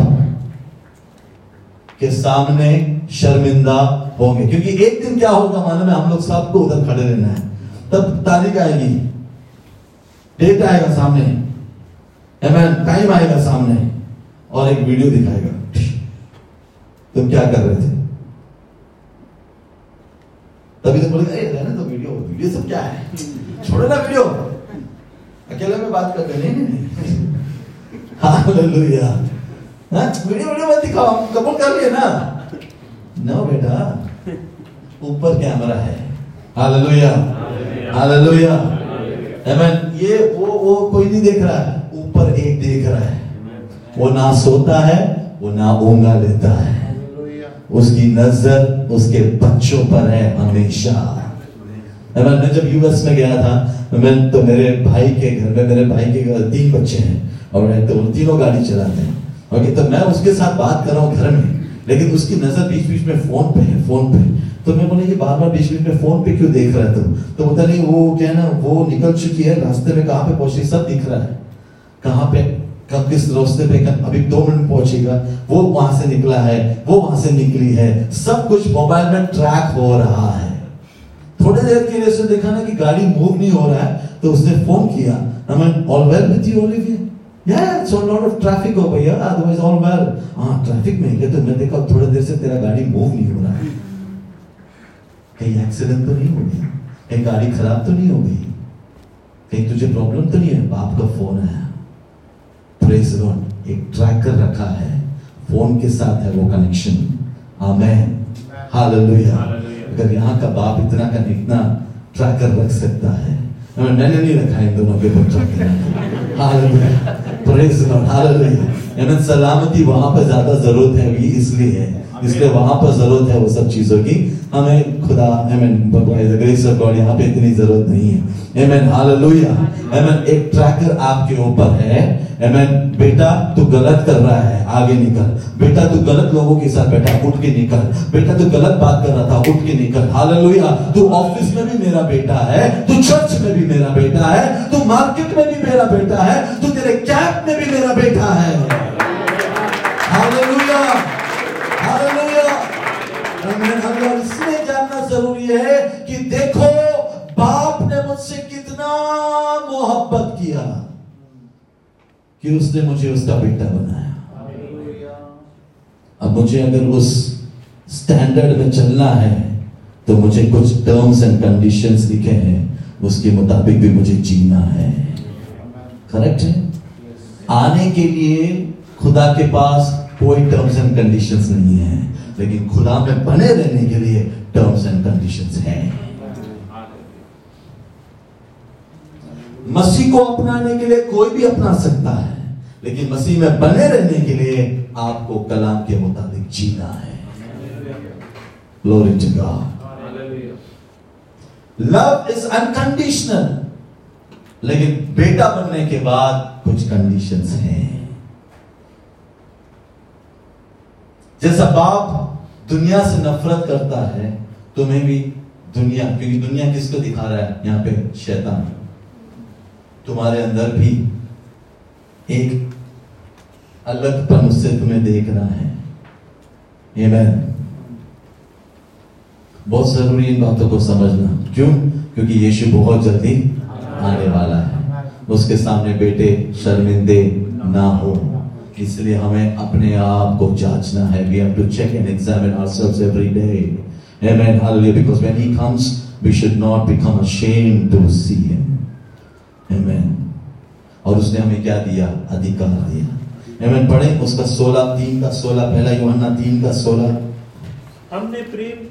کے سامنے شرمندہ ہوں گے۔ کیونکہ ایک دن کیا ہوگا معلوم ہے؟ ہم لوگ سب کو ادھر کھڑے رہنا ہے۔ تب تاریخ آئے گی۔ ڈیٹ آئے گا سامنے۔ ایمین ٹائم آئے گا سامنے۔ اور ایک ویڈیو دکھائے گا۔ تم کیا کر رہے تھے؟ تبھی تو بولے رہنا تو ویڈیو ویڈیو سب کیا ہے؟ چھوڑے نا ویڈیو اکیلے میں بات کرتے رہے نہیں ہاں۔, ہاں،, ہاں۔ ویڈیو ویڈیو مت دکھاؤ قبول کر لیے نا نو بیٹا اوپر کیمرا ہے ہاللویا ہاللویا ایمن یہ وہ وہ کوئی نہیں دیکھ رہا ہے اوپر ایک دیکھ رہا ہے وہ نہ سوتا ہے وہ نہ اونگا لیتا ہے اس کی نظر اس کے بچوں پر ہے ہمیشہ میں جب یو ایس میں گیا تھا میں تو میرے بھائی کے گھر میں میرے بھائی کے گھر تین بچے ہیں اور تینوں گاڑی چلاتے ہیں۔ باقی تو میں اس کے ساتھ بات کر رہا ہوں گھر میں، لیکن اس کی نظر بیچ بیچ میں فون پہ ہے، فون پہ۔ تو میں بولے، یہ بار بار بیچ بیچ میں فون پہ کیوں دیکھ رہا تھا تو؟ بتا نہیں وہ کیا ہے نا، وہ نکل چکی ہے، راستے میں کہاں پہ پہنچی، سب دکھ رہا ہے۔ کہاں پہ؟ کب کس راستے پہ ابھی دو منٹ پہنچے گا۔ وہ وہاں سے نکلا ہے، وہ وہاں سے نکلی ہے۔ سب کچھ موبائل میں ٹریک ہو رہا ہے۔ تھوڑے دیر کے لیے اس دیکھا نا کہ گاڑی موو نہیں ہو رہا ہے، تو اس نے فون کیا۔ ہمیں آل ویل بھی تھی ہو رہی تھی Yeah, so lot of traffic over here, otherwise all well. ہاں ٹریفک میں گئے تو میں دیکھا تھوڑا دیر سے تیرا گاڑی موو نہیں ہو رہا ہے کہیں ایکسیڈنٹ تو نہیں ہو گیا کہیں گاڑی خراب تو نہیں ہو گئی کہیں تجھے پرابلم تو نہیں ہے باپ کا فون ہے پریز لوڈ ایک ٹریکر رکھا ہے فون کے ساتھ ہے وہ کنیکشن آمین ہاللویہ اگر یہاں کا باپ اتنا کنیکٹنا ٹریکر رکھ سکتا ہے میں نے نہیں رکھا ان دونوں سلامتی وہاں پہ زیادہ ضرورت ہے بھی اس لیے ہے جس لیے وہاں پر ضرورت ہے وہ سب چیزوں کی، ہمیں خدا گاڈ یہاں پہ اتنی ضرورت نہیں ہے۔ ایمن ہاللویا ایمن ایک ٹریکر آپ کے اوپر ہے۔ ایمن بیٹا، تو غلط کر رہا ہے، آگے نکل۔ بیٹا، تو غلط لوگوں کے ساتھ بیٹھا، اٹھ کے نکل۔ بیٹا، تو غلط بات کر رہا تھا، اٹھ کے نکل۔ ہاللویا تو آفس میں بھی میرا بیٹا ہے، تو چرچ میں بھی میرا بیٹا ہے، تو مارکیٹ میں بھی میرا بیٹا ہے، تو تیرے کیپ میں بھی میرا بیٹا ہے۔ اس لیے جاننا ضروری ہے کہ دیکھو، باپ نے مجھ سے کتنا محبت کیا کہ اس نے مجھے اس کا بیٹا بنایا۔ اب مجھے اگر اس سٹینڈرڈ میں چلنا ہے تو مجھے کچھ ٹرمز اینڈ کنڈیشنز لکھے ہیں، اس کے مطابق بھی مجھے جینا ہے۔ کریکٹ ہے؟ آنے کے لیے خدا کے پاس کوئی ٹرمز اینڈ کنڈیشنز نہیں ہیں لیکن خدا میں بنے رہنے کے لیے ٹرمز اینڈ کنڈیشنز ہیں۔ مسیح کو اپنانے کے لیے کوئی بھی اپنا سکتا ہے، لیکن مسیح میں بنے رہنے کے لیے آپ کو کلام کے مطابق جینا ہے۔ Glory to God. لیکن بیٹا بننے کے بعد کچھ کنڈیشنز ہیں۔ جیسا باپ دنیا سے نفرت کرتا ہے، تمہیں بھی دنیا، کیونکہ دنیا کس کو دکھا رہا ہے؟ یہاں پہ شیطان۔ تمہارے اندر بھی ایک الگ پن اس سے تمہیں دیکھ رہا ہے۔ Amen. بہت ضروری ان باتوں کو سمجھنا۔ کیوں؟ کیونکہ یشو بہت جلدی آنے والا ہے۔ اس کے سامنے بیٹے شرمندے نہ ہو اس لیے ہمیں اپنے آپ کو جانچنا ہے. We have to check and examine ourselves every day. Amen. Hallelujah. Because when he comes we should not become ashamed to see him. Amen. اور اس نے ہمیں کیا دیا؟ ادھیکار دیا. Amen. پڑھیں اس کا سولہ تین کا سولہ پہلا یوحنا تین کا سولہ.
ہم نے پریم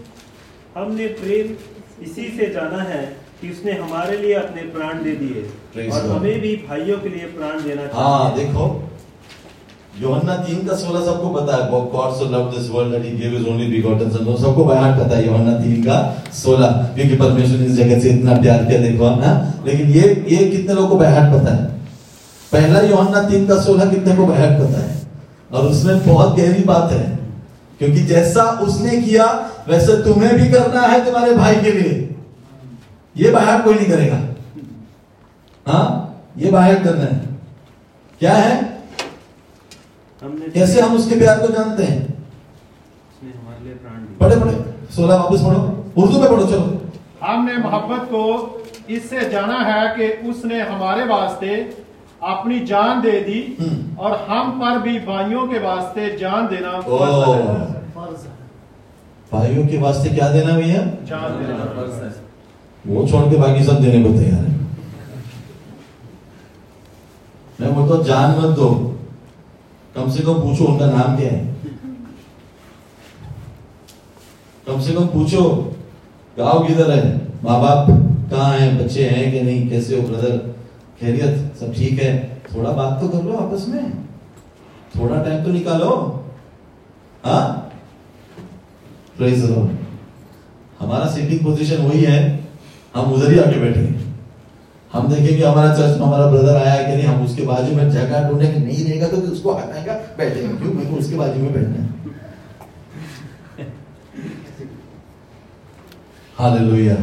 ہم نے پریم اسی سے جانا ہے کہ اس نے ہمارے لیے اپنے پران دے دیے
اور.
ہمیں بھی بھائیوں کے لیے پران دینا ہاں چاہیے۔
دیکھو یوحنا تین کا سولہ سب کو پتا ہے۔ God so loved this world that he gave his only begotten son. سب کو بیان پتا ہے یوحنا تین کا سولہ۔ کیونکہ پرمیشور نے اس جگت سے اتنا پیار کیا دیکھو نا ہاں؟ لیکن یہ یہ کتنے لوگوں کو بیان پتا ہے؟ پہلا یوحنا تین کا سولہ کتنے کو بیان پتا ہے؟ اور اس میں بہت گہری بات ہے۔ کیونکہ جیسا اس نے کیا، ویسے تمہیں بھی کرنا ہے تمہارے بھائی کے لیے۔ یہ بیان کوئی نہیں کرے گا۔ ہاں؟ یہ بیان کرنا ہے۔ کیا ہے؟
کیسے ہم اس
کے پیار کو جانتے ہیں۔ پڑھے پڑھے۔ سولہ واپس پڑھو۔ اردو میں پڑھو چلو۔
ہم نے محبت کو اس سے جانا ہے کہ اس نے ہمارے واسطے اپنی جان دے دی۔ اور ہم پر بھی بھائیوں کے واسطے جان دینا او فرض ہے۔
بھائیوں کے واسطے کیا دینا بھی ہے
جان دینا فرض ہے۔
وہ چھوڑ کے باقی سب دینے کو تیار ہے میں بولتا ہوں جان مت دو۔ کم سے کم پوچھو ان کا نام کیا ہے کم سے کم پوچھو گاؤں کدھر ہے ماں باپ کہاں ہیں بچے ہیں کہ نہیں کیسے ہو بردر خیریت سب ٹھیک ہے تھوڑا بات تو کر لو آپس میں تھوڑا ٹائم تو نکالو ہاں ہمارا سیٹنگ پوزیشن وہی ہے ہم ادھر ہی آ کے بیٹھے ہیں ہم دیکھیں گے ہمارا چرچ میں ہمارا بردر آیا ہے کہ نہیں ہم اس کے بازو میں جگہ ڈھونڈیں گے نہیں رہے گا تو اس کو ہٹائے بیٹھے گا کیوں؟ میرے کو اس کے بازو میں بیٹھنا ہے۔ ہاللویا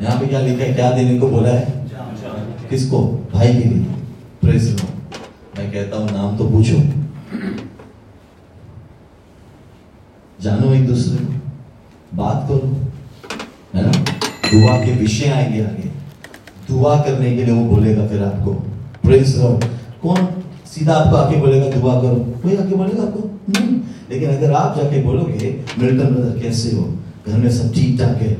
یہاں پہ کیا لکھا ہے؟ کیا دینے کو بولا ہے؟ کس کو؟ بھائی کے لیے۔ پریز میں کہتا ہوں، نام تو پوچھو۔ جانو ایک دوسرے کو۔ بات کرو۔ ہے نا؟ دعا کے وشے آئیں گے آگے۔ دعا کرنے کے لیے وہ بولے گا پھر آپ کو۔ پریز کون؟ سیدھا آپ کو آ کے بولے گا دعا کرو۔ کوئی آ کے بولے گا آپ کو؟ نہیں۔ لیکن اگر آپ جا کے بولو گے ملٹن بردر کیسے ہو؟ گھر میں سب ٹھیک ٹھاک ہے؟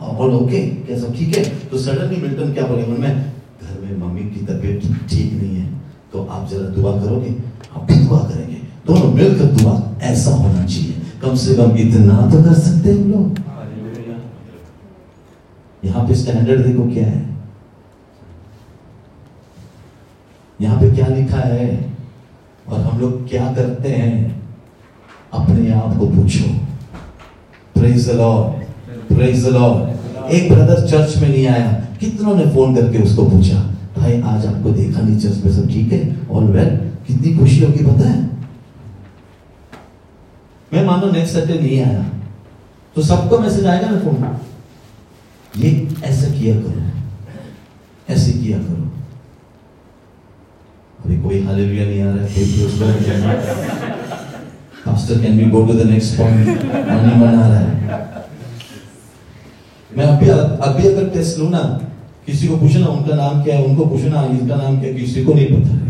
All okay? کیا سب ٹھیک ہے؟ تو سڈنلی ملٹن کیا بولے گا؟ میں گھر میں ممی کی طبیعت ٹھیک نہیں ہے۔ تو آپ ذرا دعا کرو گے آپ بھی دعا کریں گے۔ دونوں مل کر دعا ایسا ہونا چاہیے۔ کم سے کم اتنا تو کر سکتے ہیں ہم لوگ۔ یہاں۔ پہ اسٹینڈرڈ دیکھو کیا ہے۔ یہاں پہ کیا لکھا ہے اور ہم لوگ کیا کرتے ہیں؟ اپنے آپ کو پوچھو۔ پریز پریز ایک بردر چرچ میں نہیں آیا۔ کتنوں نے فون کر کے اس کو پوچھا؟ بھائی، آج آپ کو دیکھا نہیں چرچ میں سب ٹھیک ہے؟ آل ویل کتنی خوشی ہوگی پتہ ہے؟ میں مانو نیکسٹ سنڈے نہیں آیا۔ تو سب کو میسج آئے گا نا فون یہ ایسا کیا کرو۔ ایسے کیا کرو۔ ابھی کوئی ہاللویا نہیں آ رہا ہے pastor can we go to the next point نہیں بنا رہا ہے میں ابھی ابھی اگر ٹیسٹ لوں نا کسی کو پوچھنا ان کا نام کیا ہے ان کو پوچھنا ان کا نام کیا ہے کسی کو نہیں پتا ہے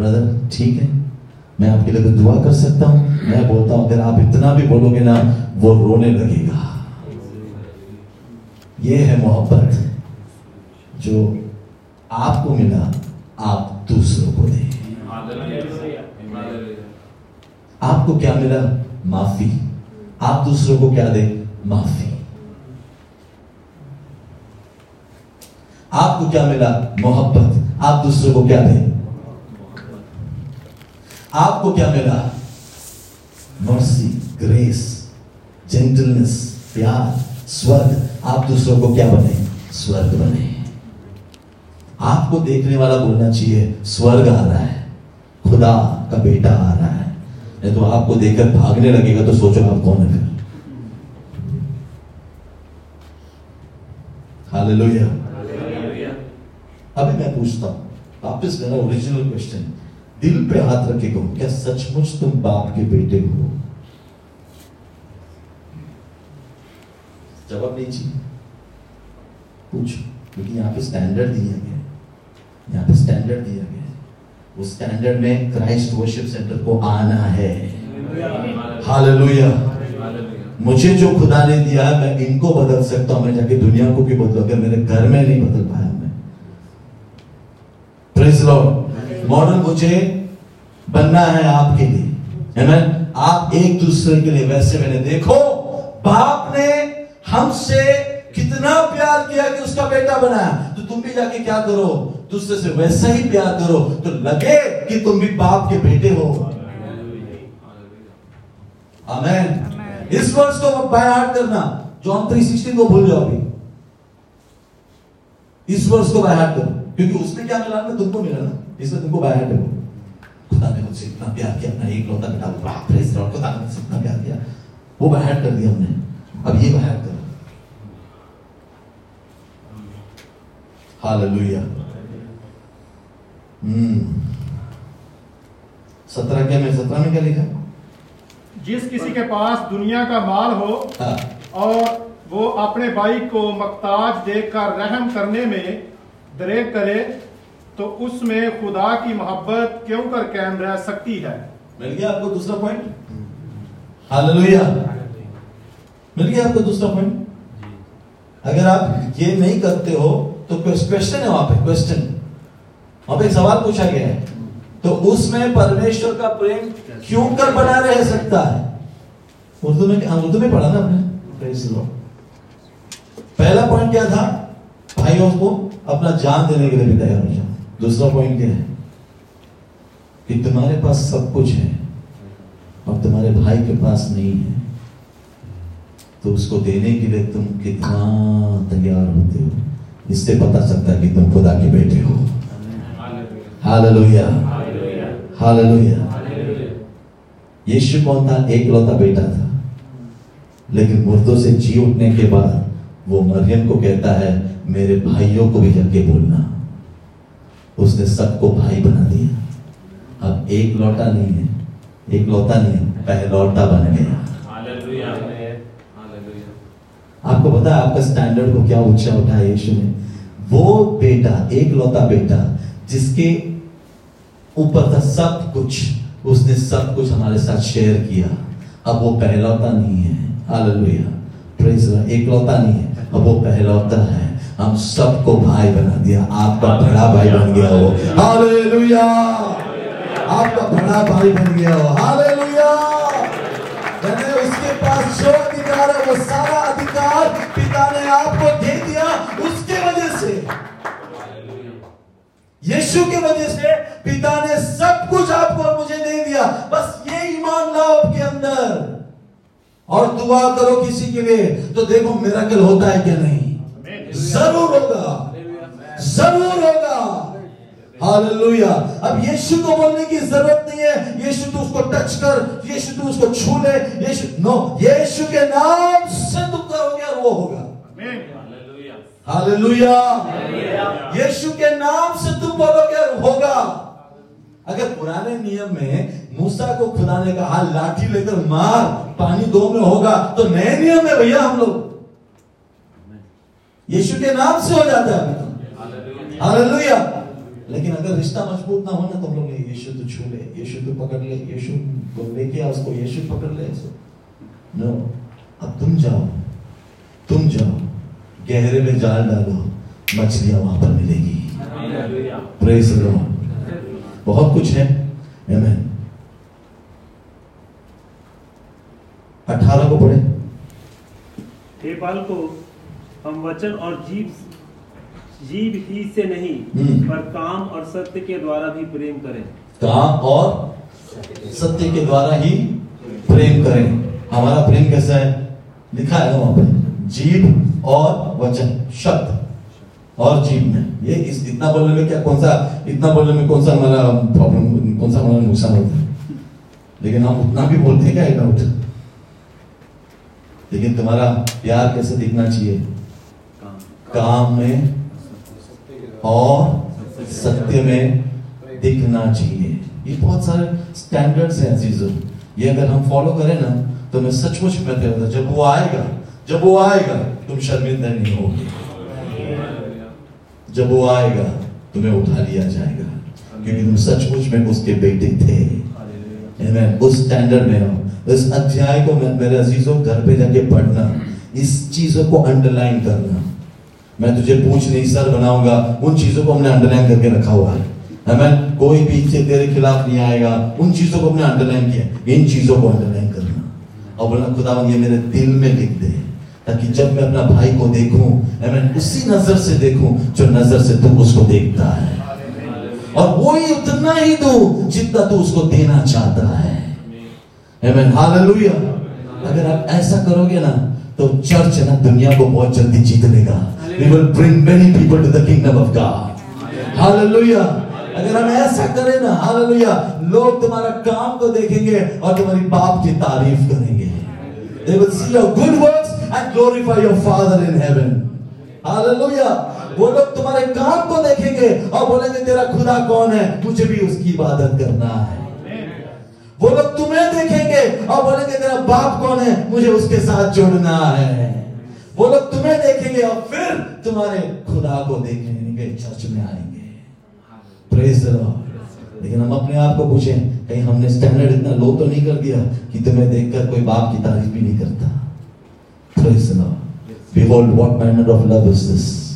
بردر ٹھیک ہے۔ میں آپ کے لیے دعا کر سکتا ہوں۔ میں بولتا ہوں، اگر آپ اتنا بھی بولو گے نا، وہ رونے لگے گا۔ یہ ہے محبت جو آپ کو ملا، آپ دوسروں کو دیں آپ کو کیا ملا؟ معافی۔ آپ دوسروں کو کیا دیں معافی۔ آپ کو کیا ملا؟ محبت۔ آپ دوسروں کو کیا دیں آپ کو کیا ملا؟ مرسی گریس جینٹلنس پیار سورگ۔ آپ دوسروں کو کیا بنے؟ سورگ بنے۔ آپ کو دیکھنے والا بولنا چاہیے سورگ آ رہا ہے خدا کا بیٹا آ رہا ہے۔ نہیں تو آپ کو دیکھ کر بھاگنے لگے گا تو سوچو آپ کون ہے ابھی میں پوچھتا ہوں واپس میرا اوریجنل کوشچن دل پہ ہاتھ رکھے کہوں، کیا سچ مچ تم باپ کے بیٹے ہو؟ جواب نہیں چاہیے پوچھو، کیونکہ یہاں پہ اسٹینڈرڈ دیا گیا یہاں پہ اسٹینڈرڈ دیا گیا اس اسٹینڈرڈ میں کرائسٹ ورشپ سینٹر کو آنا ہے۔ ہاللویا مجھے جو خدا نے دیا ہے، میں ان کو بدل سکتا ہوں۔ میں جا کے دنیا کو بھی بدل گیا میرے گھر میں نہیں بدل پایا میں۔ پریز لارڈ ماڈل مجھے بننا ہے آپ کے لیے۔ یعنی آپ ایک دوسرے کے لیے ویسے میں نے دیکھو، باپ نے ہم سے کتنا پیار کیا کہ اس کا بیٹا بنایا۔ تو تم بھی جا کے کیا کرو؟ دوسرے سے ویسا ہی پیار کرو۔ تو لگے کہ تم بھی باپ کے بیٹے ہو۔ آمین۔ اس ورس کو بیان کرنا۔ جون تری سکسٹین کو بھول جاؤ بھی اس ورس کو بیان کرو۔ کیونکہ اس نے کیا ملانا تم کو ملانا اس نے تم کو بایا کرو خدا نے مجھ سے اتنا پیار کیا اپنا ایک لوتا بیٹا باپ ریس اور خدا نے مجھ سے اتنا پیار کیا وہ باہر کر سترہ کیا میں سترہ میں کیا لکھا
جس کسی کے پاس دنیا کا مال ہو اور وہ اپنے بھائی کو مقتاج دیکھ کر رحم کرنے میں درے کرے تو اس میں خدا کی محبت کیوں کر قائم رہ سکتی ہے؟
مل گیا آپ کو دوسرا پوائنٹ ہاللویہ مل گیا آپ کو دوسرا پوائنٹ اگر آپ یہ نہیں کرتے ہو تو کوشچن ہے وہاں پہ کوشچن وہاں پہ ایک سوال پوچھا گیا ہے۔ تو اس میں پرمیشور کا پریم کیوں کر بنا رہ سکتا ہے؟ اردو میں ہاں، اردو میں پڑھا نا ہم نے۔ پہلا پوائنٹ کیا تھا؟ بھائیوں کو اپنا جان دینے کے لیے بھی تیار ہو جائے دوسرا پوائنٹ کیا ہے کہ تمہارے پاس سب کچھ ہے اور تمہارے بھائی کے پاس نہیں ہے، تو اس کو دینے کے لیے تم کتنا تیار ہوتے ہو۔ اس سے پتا چلتا ہے کہ تم خدا کے بیٹے ہو۔ ہاللویا ہاللویا یشو کون تھا؟ ایک لوتا بیٹا تھا۔ لیکن مردوں سے جی اٹھنے کے بعد وہ مریم کو کہتا ہے، میرے بھائیوں کو بھی جا کے بولنا۔ اس نے سب کو بھائی بنا دیا۔ اب ایک لوٹا نہیں ہے ایک لوٹا نہیں ہے پہلوٹا بن گیا۔ آپ کو پتا آپ کا سٹینڈرڈ کو کیا اونچا اٹھا یشو نے؟ وہ بیٹا ایک لوتا بیٹا جس کے اوپر تھا سب کچھ اس نے سب کچھ ہمارے ساتھ شیئر کیا۔ اب وہ پہلوتا نہیں ہے۔ ایک لوتا نہیں ہے۔ اب وہ پہلوتا ہے۔ ہم سب کو بھائی بنا دیا، آپ کا بڑا بھائی بن گیا ہو۔ ہالیلویا! آپ کا بڑا بھائی بن گیا ہو۔ ہالیلویا! یعنی اس کے پاس جو ادھکار ہے، وہ سارا ادھکار پتا نے آپ کو دے دیا۔ اس کے وجہ سے یشو کے وجہ سے پتا نے سب کچھ آپ کو مجھے نہیں دیا۔ بس یہ ایمان لاؤ آپ کے اندر۔ اور دعا کرو کسی کے لیے، تو دیکھو میراکل ہوتا ہے کہ نہیں۔ ضرور ہوگا ضرور ہوگا ہاللویہ اب یشو کو بولنے کی ضرورت نہیں ہے۔ یشو تو اس کو ٹچ کر یشو تو اس کو چھو لے۔ یشو نو یشو کے نام سے تو کا ہو گیا؟ وہ ہوگا ہاللویہ یشو کے نام سے تم بولو گے ہوگا۔ اگر پرانے نیم میں موسیٰ کو خدا نے کہا لاٹھی لے کر مار پانی دو میں ہوگا تو نئے نیم میں بھیا ہم لوگ۔ یشو کے نام سے ہو جاتا ہے۔ لیکن اگر رشتہ مضبوط نہ ہونا تو ہم لوگ یشو تو چھو لے یشو تو پکڑ لے یشو کو لے کے اس کو یشو پکڑ لے۔ نو اب تم جاؤ تم جاؤ گہرے میں جال ڈالو مچھلیاں وہاں پر ملے گی۔ پریس اللہ بہت کچھ ہے۔ ایمین اٹھارہ کو پڑھیں۔
کو ہم وچن اور جیب جیب ہی سے نہیں پر کام اور ستیہ کے دوارا بھی پریم کریں۔
کام اور ستیہ کے دوارا ہی پریم کریں۔ ہمارا پریم کیسا ہے؟ لکھا ہے وہاں پہ۔ جیب اور وچن شبد اور جیب میں۔ یہ اس اتنا بولنے میں کیا کون سا اتنا بولنے میں کون سا ہمارا پرابلم کون سا ہمارا نقصان ہوتا ہے؟ لیکن ہم اتنا بھی بولتے ہیں کیا ڈاؤٹ لیکن تمہارا پیار کیسے دیکھنا چاہیے؟ کام میں اور ستیہ میں دکھنا چاہیے۔ یہ بہت سارے سٹینڈرڈز ہیں عزیزوں یہ اگر ہم فالو کریں نا، تو میں سچ مچ کہتے ہوتا جب وہ آئے گا، جب وہ آئے گا، تم شرمندہ نہیں ہوگے۔ جب وہ آئے گا، تمہیں اٹھا لیا جائے گا۔ کیونکہ تم سچ مچ میں اس کے بیٹے تھے۔ یعنی اس سٹینڈرڈ میں ہوں۔ اس ادھیائے کو میرے عزیزوں گھر پہ جا کے پڑھنا، اس چیزوں کو انڈرلائن کرنا۔ میں تجھے پوچھ نہیں، سر بناؤں گا۔ ان چیزوں کو ہم نے انڈرلائن کر کے رکھا ہوا ہے۔ ہمیں کوئی بھی سے تیرے خلاف نہیں آئے گا۔ ان چیزوں کو ہم نے انڈرلائن کیا ان چیزوں کو انڈرلائن کرنا۔ اور بولنا خدا یہ میرے دل میں لکھ دے تاکہ جب میں اپنا بھائی کو دیکھوں ایمین اسی نظر سے دیکھوں جو نظر سے تو اس کو دیکھتا ہے۔ اور وہی اتنا ہی دو جتنا تو اس کو دینا چاہتا ہے۔ اگر آپ ایسا کرو گے نا تو چرچ ہے نا دنیا کو بہت جلدی جیت لے گا we will bring many people to the kingdom of God. Hallelujah. اگر ہم ایسا کریں نا hallelujah. لوگ تمہارا کام کو دیکھیں گے اور تمہاری باپ کی تعریف کریں گے they will see your good works and glorify your father in heaven. Hallelujah. وہ لوگ تمہارے کام کو دیکھیں گے اور بولیں گے تیرا خدا کون ہے مجھے بھی اس کی عبادت کرنا ہے وہ لوگ تمہیں دیکھیں گے اور بولیں گے تیرا باپ کون ہے؟ مجھے اس کے ساتھ جڑنا ہے. وہ لوگ تمہیں دیکھیں گے اور پھر تمہارے خدا کو دیکھیں گے چرچ میں آئیں گے۔ لیکن ہم اپنے آپ کو پوچھیں کہیں ہم نے سٹینڈرڈ اتنا لو تو نہیں کر دیا کہ تمہیں دیکھ کر کوئی باپ کی تعریف بھی نہیں کرتا؟ پریز Behold, what manner of love is this?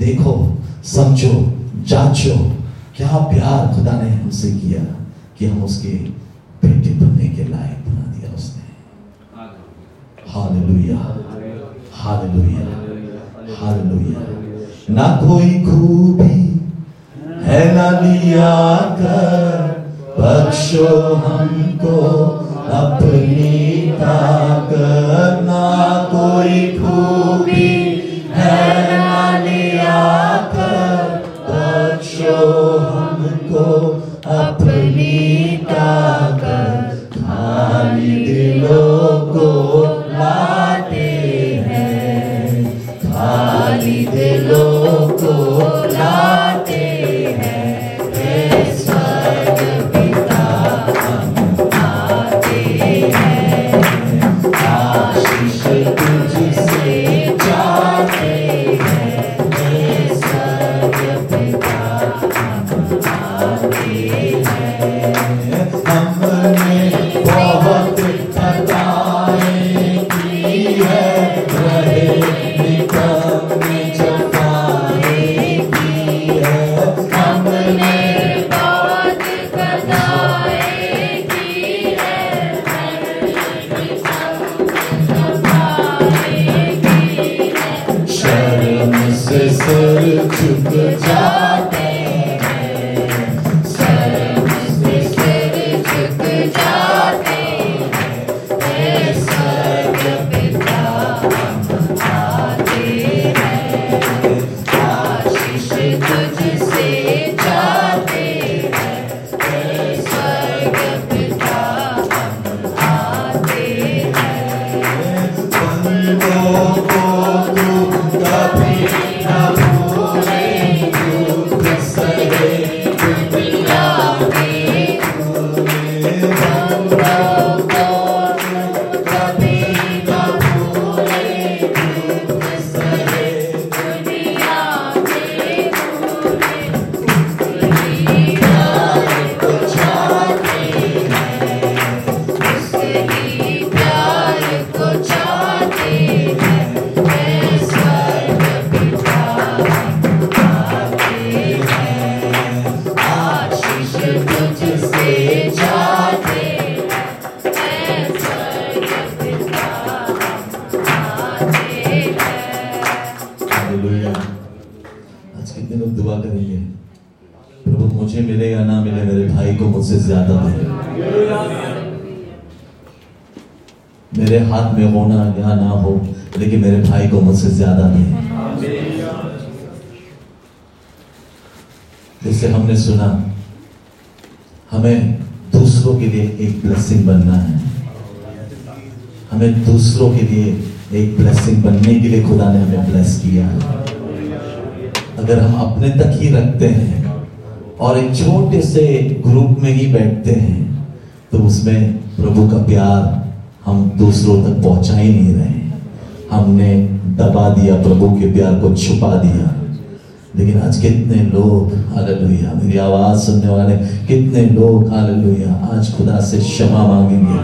دیکھو سمجھو جانچو کیا پیار خدا نے ہم سے کیا کہ ہم اس کے ہاللویا ہاللویا ہاللویا نہ کوئی خوبی ہے نہ لیا کر بخشو ہم کو اپنی سنا۔ ہمیں دوسروں کے لیے ایک بلیسنگ بننا ہے۔ ہمیں دوسروں کے لیے ایک بلیسنگ بننے کے لیے خدا نے ہمیں بلیس کیا اگر ہم اپنے تک ہی رکھتے ہیں اور ایک چھوٹے سے گروپ میں ہی بیٹھتے ہیں، تو اس میں پربھو کا پیار ہم دوسروں تک پہنچا ہی نہیں رہے۔ ہم نے دبا دیا پربھو کے پیار کو، چھپا دیا۔ لیکن آج کتنے لوگ ہاللویا میری آواز سننے والے، کتنے لوگ ہاللویا آج خدا سے شمع مانگیں گے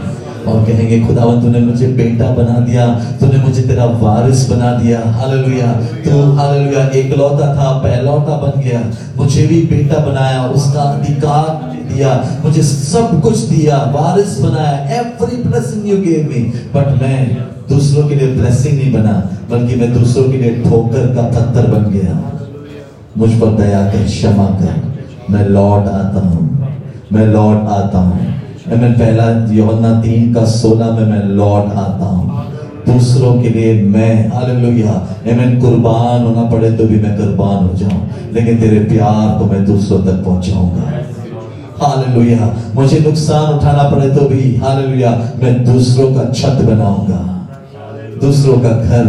اور کہیں گے خداون تو نے مجھے بیٹا بنا دیا، تو نے مجھے تیرا وارث بنا دیا ہاللویا تو ہاللویا ایک لوتا تھا پہلوتا بن گیا، مجھے بھی بیٹا بنایا، اس کا ادھیکار دیا، مجھے سب کچھ دیا، وارث بنایا every blessing you gave me but میں دوسروں کے لیے بلیسنگ نہیں بنا، بلکہ میں دوسروں کے لیے ٹھوکر کا پتھر بن گیا۔ مجھ پر دیا کر شما کر۔ میں لوٹ آتا ہوں۔ میں لوٹ آتا ہوں۔ میں پہلا یوحنا تین کا سولہ میں میں لوٹ آتا ہوں۔ دوسروں کے لیے میں ہاللویا ایمن قربان ہونا پڑے تو بھی میں قربان ہو جاؤں۔ لیکن تیرے پیار کو میں دوسروں تک پہنچاؤں گا۔ ہاللویا مجھے نقصان اٹھانا پڑے تو بھی ہاللویا میں دوسروں کا چھت بناؤں گا۔ دوسروں کا گھر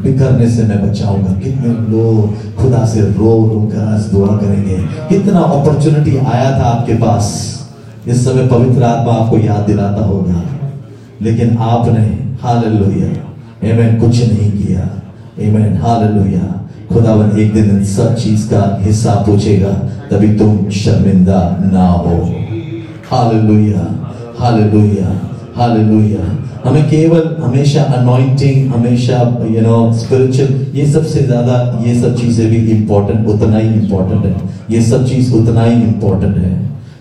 بکھرنے سے میں بچاؤں گا۔ کتنے لوگ خدا سے رو رو کر آج دعا کریں گے۔ کتنا اپرچونٹی آیا تھا آپ کے پاس۔ اس سمے پوتر آتما آپ کو یاد دلاتا ہوگا۔ لیکن آپ نے ہاللویا۔ ایمین کچھ نہیں کیا۔ Amen hallelujah. خداون ایک دن ان سب چیز کا حصہ پوچھے گا۔ تبھی تم شرمندہ نہ ہو۔ Hallelujah hallelujah hallelujah. ہمیں کیول، ہمیشہ انوائنٹنگ ہمیشہ یو نو اسپرچل یہ سب سے زیادہ یہ سب چیزیں بھی امپورٹنٹ اتنا ہی امپورٹنٹ ہے یہ سب چیز اتنا ہی امپورٹنٹ ہے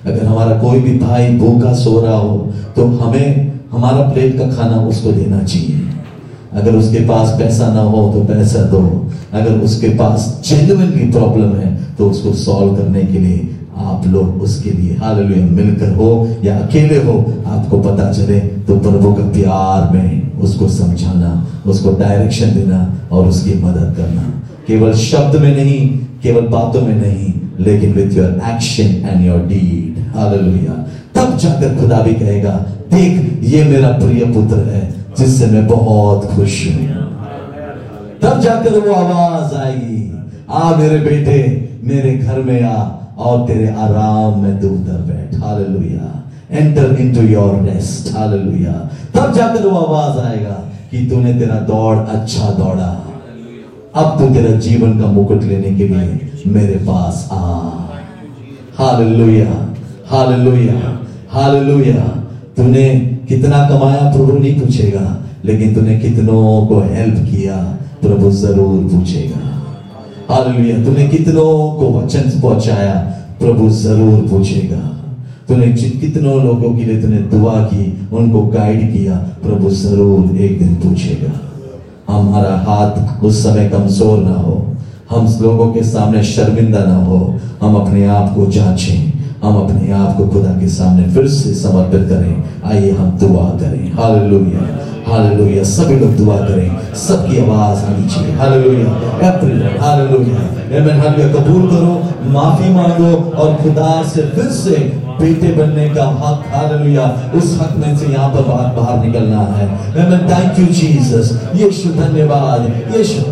اگر ہمارا کوئی بھی بھائی بھوکا سو رہا ہو، تو ہمیں ہمارا پلیٹ کا کھانا اس کو دینا چاہیے۔ اگر اس کے پاس پیسہ نہ ہو تو پیسہ دو۔ اگر اس کے پاس جینوئنلی پرابلم ہے تو اس کو سالو کرنے کے لیے آپ لوگ اس کے لیے ہاللویا مل کر ہو یا اکیلے ہو، آپ کو پتا چلے تو پربھو کا پیار میں اس کو سمجھانا، اس کو ڈائریکشن دینا اور اس کی مدد کرنا۔ کیول شبد میں نہیں، کیول باتوں میں نہیں، لیکن with your action and your deed hallelujah تب جا کر خدا بھی کہے گا، دیکھ، یہ میرا پریہ پتر ہے، جس سے میں بہت خوش ہوں۔ تب جا کر وہ آواز آئے گی آ میرے بیٹے، میرے گھر میں آ۔ اور تیرے آرام میں دور در بیٹھ۔ Hallelujah enter into your rest hallelujah تب جا کر وہ آواز آئے گا کہ تو نے تیرا دوڑ اچھا دوڑا۔ اب تو تیرا جیون کا مکٹ لینے کے لیے میرے پاس آ۔ ہاللویا ہاللویا ہاللویا تو نے کتنا کمایا پربھو نہیں پوچھے گا، لیکن تو نے کتنوں کو ہیلپ کیا پربھو ضرور پوچھے گا۔ ہاللویا تو نے کتنوں کو وچن پہنچایا؟ پربھو ضرور پوچھے گا۔ تو نے کتنوں لوگوں کے لیے تو نے دعا کی، ان کو گائیڈ کیا، پربھو ضرور ایک دن پوچھے گا۔ ہمارا ہاتھ اس سمے کمزور نہ ہو۔ ہم لوگوں کے سامنے شرمندہ نہ ہو۔ ہم اپنے آپ کو جانچیں۔ ہم اپنے آپ کو خدا کے سامنے پھر سے سمرپت کریں۔ آئیے ہم دعا کریں۔ ہاللویا سبھی لوگ دعا کریں سب کی آواز آنی چاہیے ہاللویا اپریل ہاللویا ایمن ہاللویا قبول کرو معافی مانگو اور خدا سے پھر سے بیٹے بننے کا حق ہاللویا اس حق میں سے یہاں پر باہر باہر نکلنا ہے amen thank you Jesus Yeshu دھنیہ واد یشو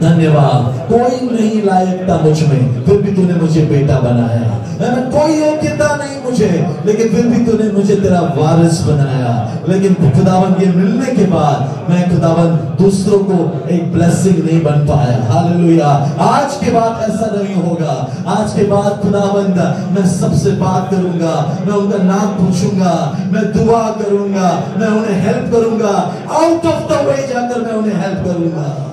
دھنیہ واد کوئی نہیں لائق تھا مجھ میں پھر بھی تو نے مجھے بیٹا بنایا میں کوئی یوگیتا نہیں مجھے لیکن پھر بھی تو نے مجھے تیرا وارث بنایا لیکن خداون یہ ملنے کے بعد میں خداون دوسروں کو ایک بلیسنگ نہیں بن پایا ہاللویا آج کے بعد ایسا نہیں ہوگا آج کے بعد خداوند میں سب سے بات کروں گا میں ان کا نام پوچھوں گا میں دعا کروں گا میں انہیں ہیلپ کروں گا آؤٹ آف دا وے جا کر میں انہیں ہیلپ کروں گا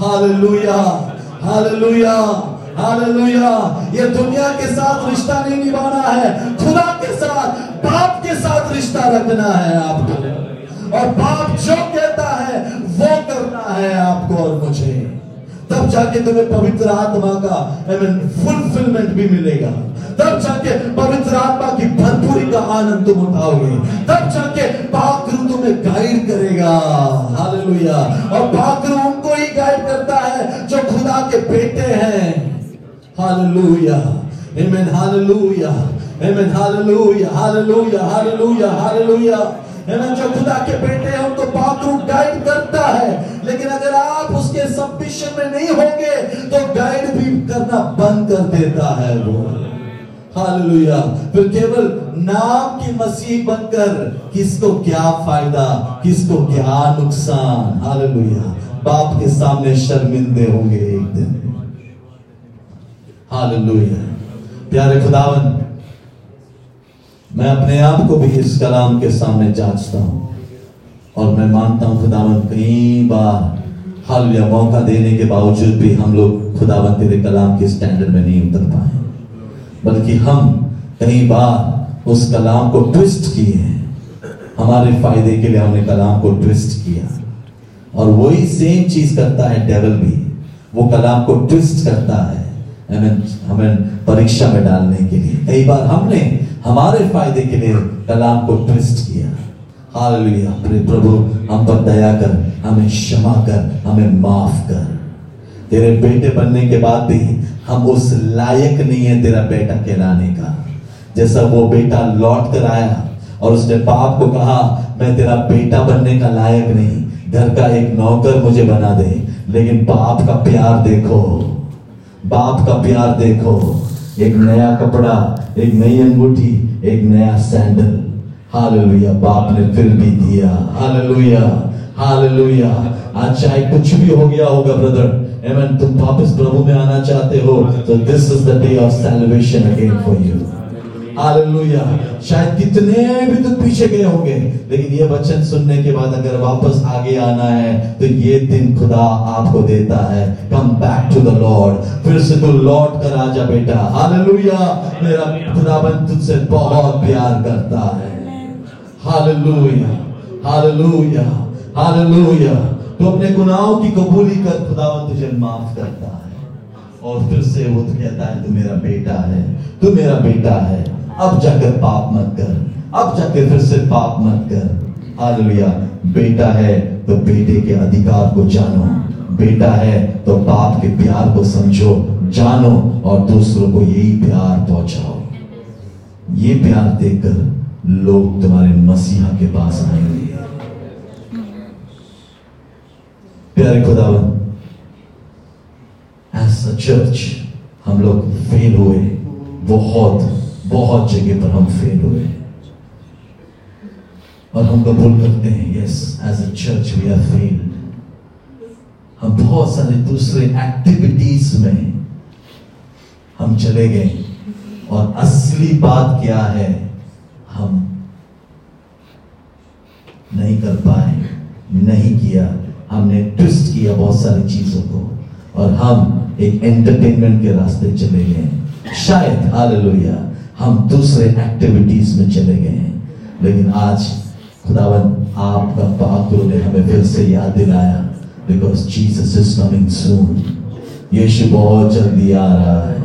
ہاللویا ہاللویا ہاللویا یہ دنیا کے ساتھ رشتہ نہیں نبھانا ہے۔ خدا کے ساتھ، باپ کے ساتھ رشتہ رکھنا ہے آپ کو۔ اور باپ جو کہتا ہے، وہ کرنا ہے آپ کو اور مجھے۔ تب جا کے تمہیں پوتر آتما کا فلفلمنٹ بھی ملے گا۔ تب جا کے پویتر آتما کی بھرپوری کا آنند تم اٹھاؤ گے تب جا کے پاک روح تمہیں گائیڈ کرے گا ہاللویا اور پاک روح ان کو ہی گائیڈ کرتا ہے جو خدا کے بیٹے ہیں hallelujah amen hallelujah amen hallelujah hallelujah hallelujah hallelujah amen جو خدا کے بیٹے ہیں ان کو پاک روح گائیڈ کرتا ہے لیکن اگر آپ اس کے سبمیشن میں نہیں ہوں گے تو گائیڈ بھی کرنا بند کر دیتا ہے وہ ہاللویہ پھر کیول نام کی مسیح بن کر کس کو کیا فائدہ کس کو کیا نقصان ہاللویہ باپ کے سامنے شرمندے ہوں گے ایک دن ہاللویہ پیارے خداون میں اپنے آپ کو بھی اس کلام کے سامنے جانچتا ہوں اور میں مانتا ہوں خداون کئی بار حل یا موقع دینے کے باوجود بھی ہم لوگ خداون تیرے کلام کے سٹینڈر میں نہیں اتر پائے بلکہ ہم یعنی کئی بار اس کلام کو ٹوسٹ کیے ہیں۔ ہمارے فائدے کے لیے ہم نے کلام کو ٹوسٹ کیا۔ اور وہی سیم چیز کرتا ہے ڈیول بھی۔ وہ کلام کو ٹوسٹ کرتا ہے ہمیں پریشا میں ڈالنے کے لیے۔ کئی بار ہم نے ہمارے فائدے کے لیے کلام کو ٹوسٹ کیا۔ حالیہ ہمارے پربھو، ہم پر دیا کر، ہمیں شما کر، ہمیں معاف کر۔ تیرے بیٹے بننے کے بعد بھی ہم اس لائق نہیں ہے تیرا بیٹا کہلانے کا۔ جیسا وہ بیٹا لوٹ کر آیا اور اس نے باپ کو کہا، میں تیرا بیٹا بننے کا لائق نہیں، گھر کا ایک نوکر مجھے بنا دے، لیکن باپ کا پیار دیکھو۔ باپ کا پیار دیکھو۔ ایک نیا کپڑا، ایک نئی انگوٹھی، ایک نیا سینڈل۔ ہاللویہ باپ نے پھر بھی دیا۔ ہاللویہ ہاللویہ آج اچھا چاہے کچھ بھی ہو گیا ہوگا بردر Amen. تم واپس پربھو میں آنا چاہتے ہو، تو this is the day of salvation again for you Hallelujah. شاید کتنے بھی تم پیچھے گئے ہوں گے، لیکن یہ بچن سننے کے بعد اگر واپس آگے آنا ہے، تو یہ دن خدا آپ کو دیتا ہے. Come back to the Lord پھر سے تو لوٹ کر آ بیٹا. ہاللویہ میرا خدا بند تجھ سے بہت پیار کرتا ہے. تو اپنے گناہوں کی قبولی کر خداون تجھے معاف کرتا ہے۔ اور پھر سے وہ کہتا ہے، تو میرا بیٹا ہے، تو میرا بیٹا ہے۔ اب جا کر پاپ مت کر، اب جا کے پھر سے پاپ مت کر۔ ہالویا بیٹا ہے تو بیٹے کے ادھکار کو جانو۔ بیٹا ہے تو باپ کے پیار کو سمجھو، جانو اور دوسروں کو یہی پیار پہنچاؤ۔ یہ پیار دیکھ کر لوگ تمہارے مسیحہ کے پاس آئیں گے۔ پیارے خداون ایز چرچ ہم لوگ فیل ہوئے، بہت بہت جگہ پر ہم فیل ہوئے۔ اور ہم قبول کرتے ہیں yes as a church we are fail ہم بہت سارے دوسرے ایکٹیویٹیز میں ہم چلے گئے۔ اور اصلی بات کیا ہے، ہم نہیں کر پائے، نہیں کیا۔ ہم نے ٹوسٹ کیا بہت ساری چیزوں کو اور ہم ایک انٹرٹینمنٹ کے راستے چلے گئے ہیں۔ شاید ہاللویہ ہم دوسرے ایکٹیویٹیز میں چلے گئے ہیں۔ لیکن آج خداون آپ کا پاکرو نے ہمیں پھر سے یاد دلایا because Jesus is coming soon Yeshu بہت جلدی آ رہا ہے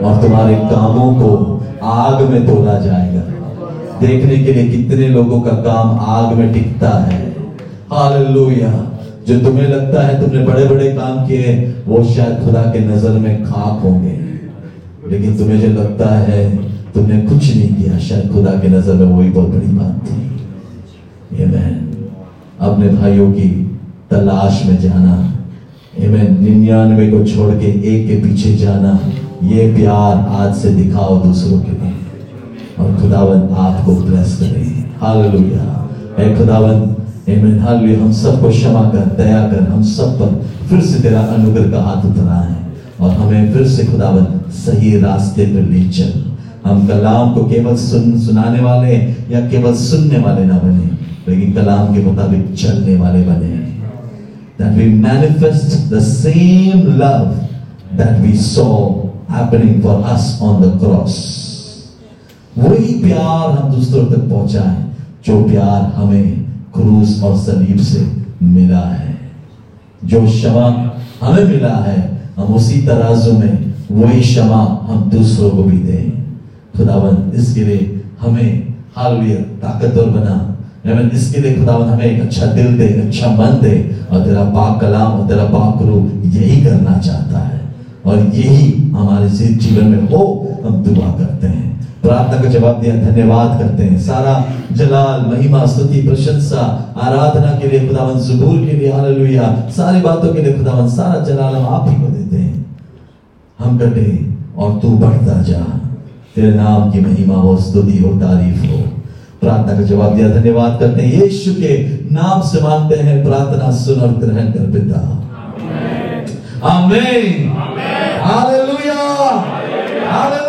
اور تمہارے کاموں کو آگ میں تولا جائے گا۔ دیکھنے کے لیے کتنے لوگوں کا کام آگ میں ٹکتا ہے۔ ہاللویہ جو تمہیں لگتا ہے تم نے بڑے بڑے کام کیے وہ شاید خدا کے نظر میں خاک ہوں گے۔ لیکن تمہیں جو لگتا ہے تم نے کچھ نہیں کیا، شاید خدا کے نظر میں وہی بہت بڑی بات تھی۔ ایمین اپنے بھائیوں کی تلاش میں جانا۔ ایمین ننانوے کو چھوڑ کے ایک کے پیچھے جانا۔ یہ پیار آج سے دکھاؤ دوسروں کے لیے۔ اور خداون آپ کو بلیس کرے۔ ہاللویہ اے خداون ایمین حالی ہم سب کو شما کر، دیا کر، ہم سب پر پھر سے تیرا انگر کا ہاتھ اترا ہے اور ہمیں پھر سے خداوند صحیح راستے پر لے چل۔ ہم کلام کو کیول سن، سنانے والے یا کیول سننے والے نہ بنے، لیکن کلام کے مطابق چلنے والے بنے۔ That we manifest the same love that we saw happening for us on the cross. وہی پیار ہم دوسروں تک پہنچائیں جو پیار ہمیں کروز اور سلیب سے ملا ہے۔ جو شمع ہمیں ملا ہے، ہم اسی ترازو میں وہی شمع ہم دوسروں کو بھی دیں۔ خداون اس کے لیے ہمیں حالیہ طاقتور بنا۔ یعنی اس کے لیے خداون ہمیں ایک اچھا دل دے اچھا من دے۔ اور تیرا پاک کلام اور تیرا پاک رو یہی کرنا چاہتا ہے۔ اور یہی ہمارے جیون میں ہو، ہم دعا کرتے ہیں۔ ప్రార్థనకు کو جواب دیا دھنیواد کرتے ہیں۔ سارا جلال مہیما ستتی پرشنسا آرادھنا کے لیے خداون زبور کے لیے ہاللویا ساری باتوں کے لیے خداون سارا جلال ہم آپ ہی کو دیتے ہیں۔ ہم کٹے اور تو بڑھتا جا۔ تیرے نام کی مہیما ہو ستتی ہو تعریف ہو۔ پرارتھنا کا جواب دیا دھنیہ واد کرتے ہیں۔ یشو کے نام سے مانتے ہیں پرارتھنا سن اور گرہن کر پتا۔ آمین۔ ہاللویا ہاللویا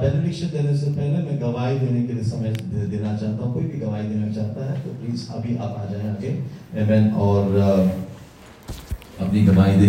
بینیڈکشن دینے سے پہلے میں گواہی دینے کے لیے سمجھ دینا چاہتا ہوں، کوئی بھی گواہی دینا چاہتا ہے تو پلیز ابھی آپ آ جائیں آگے۔ ایمین اور اپنی گواہی دے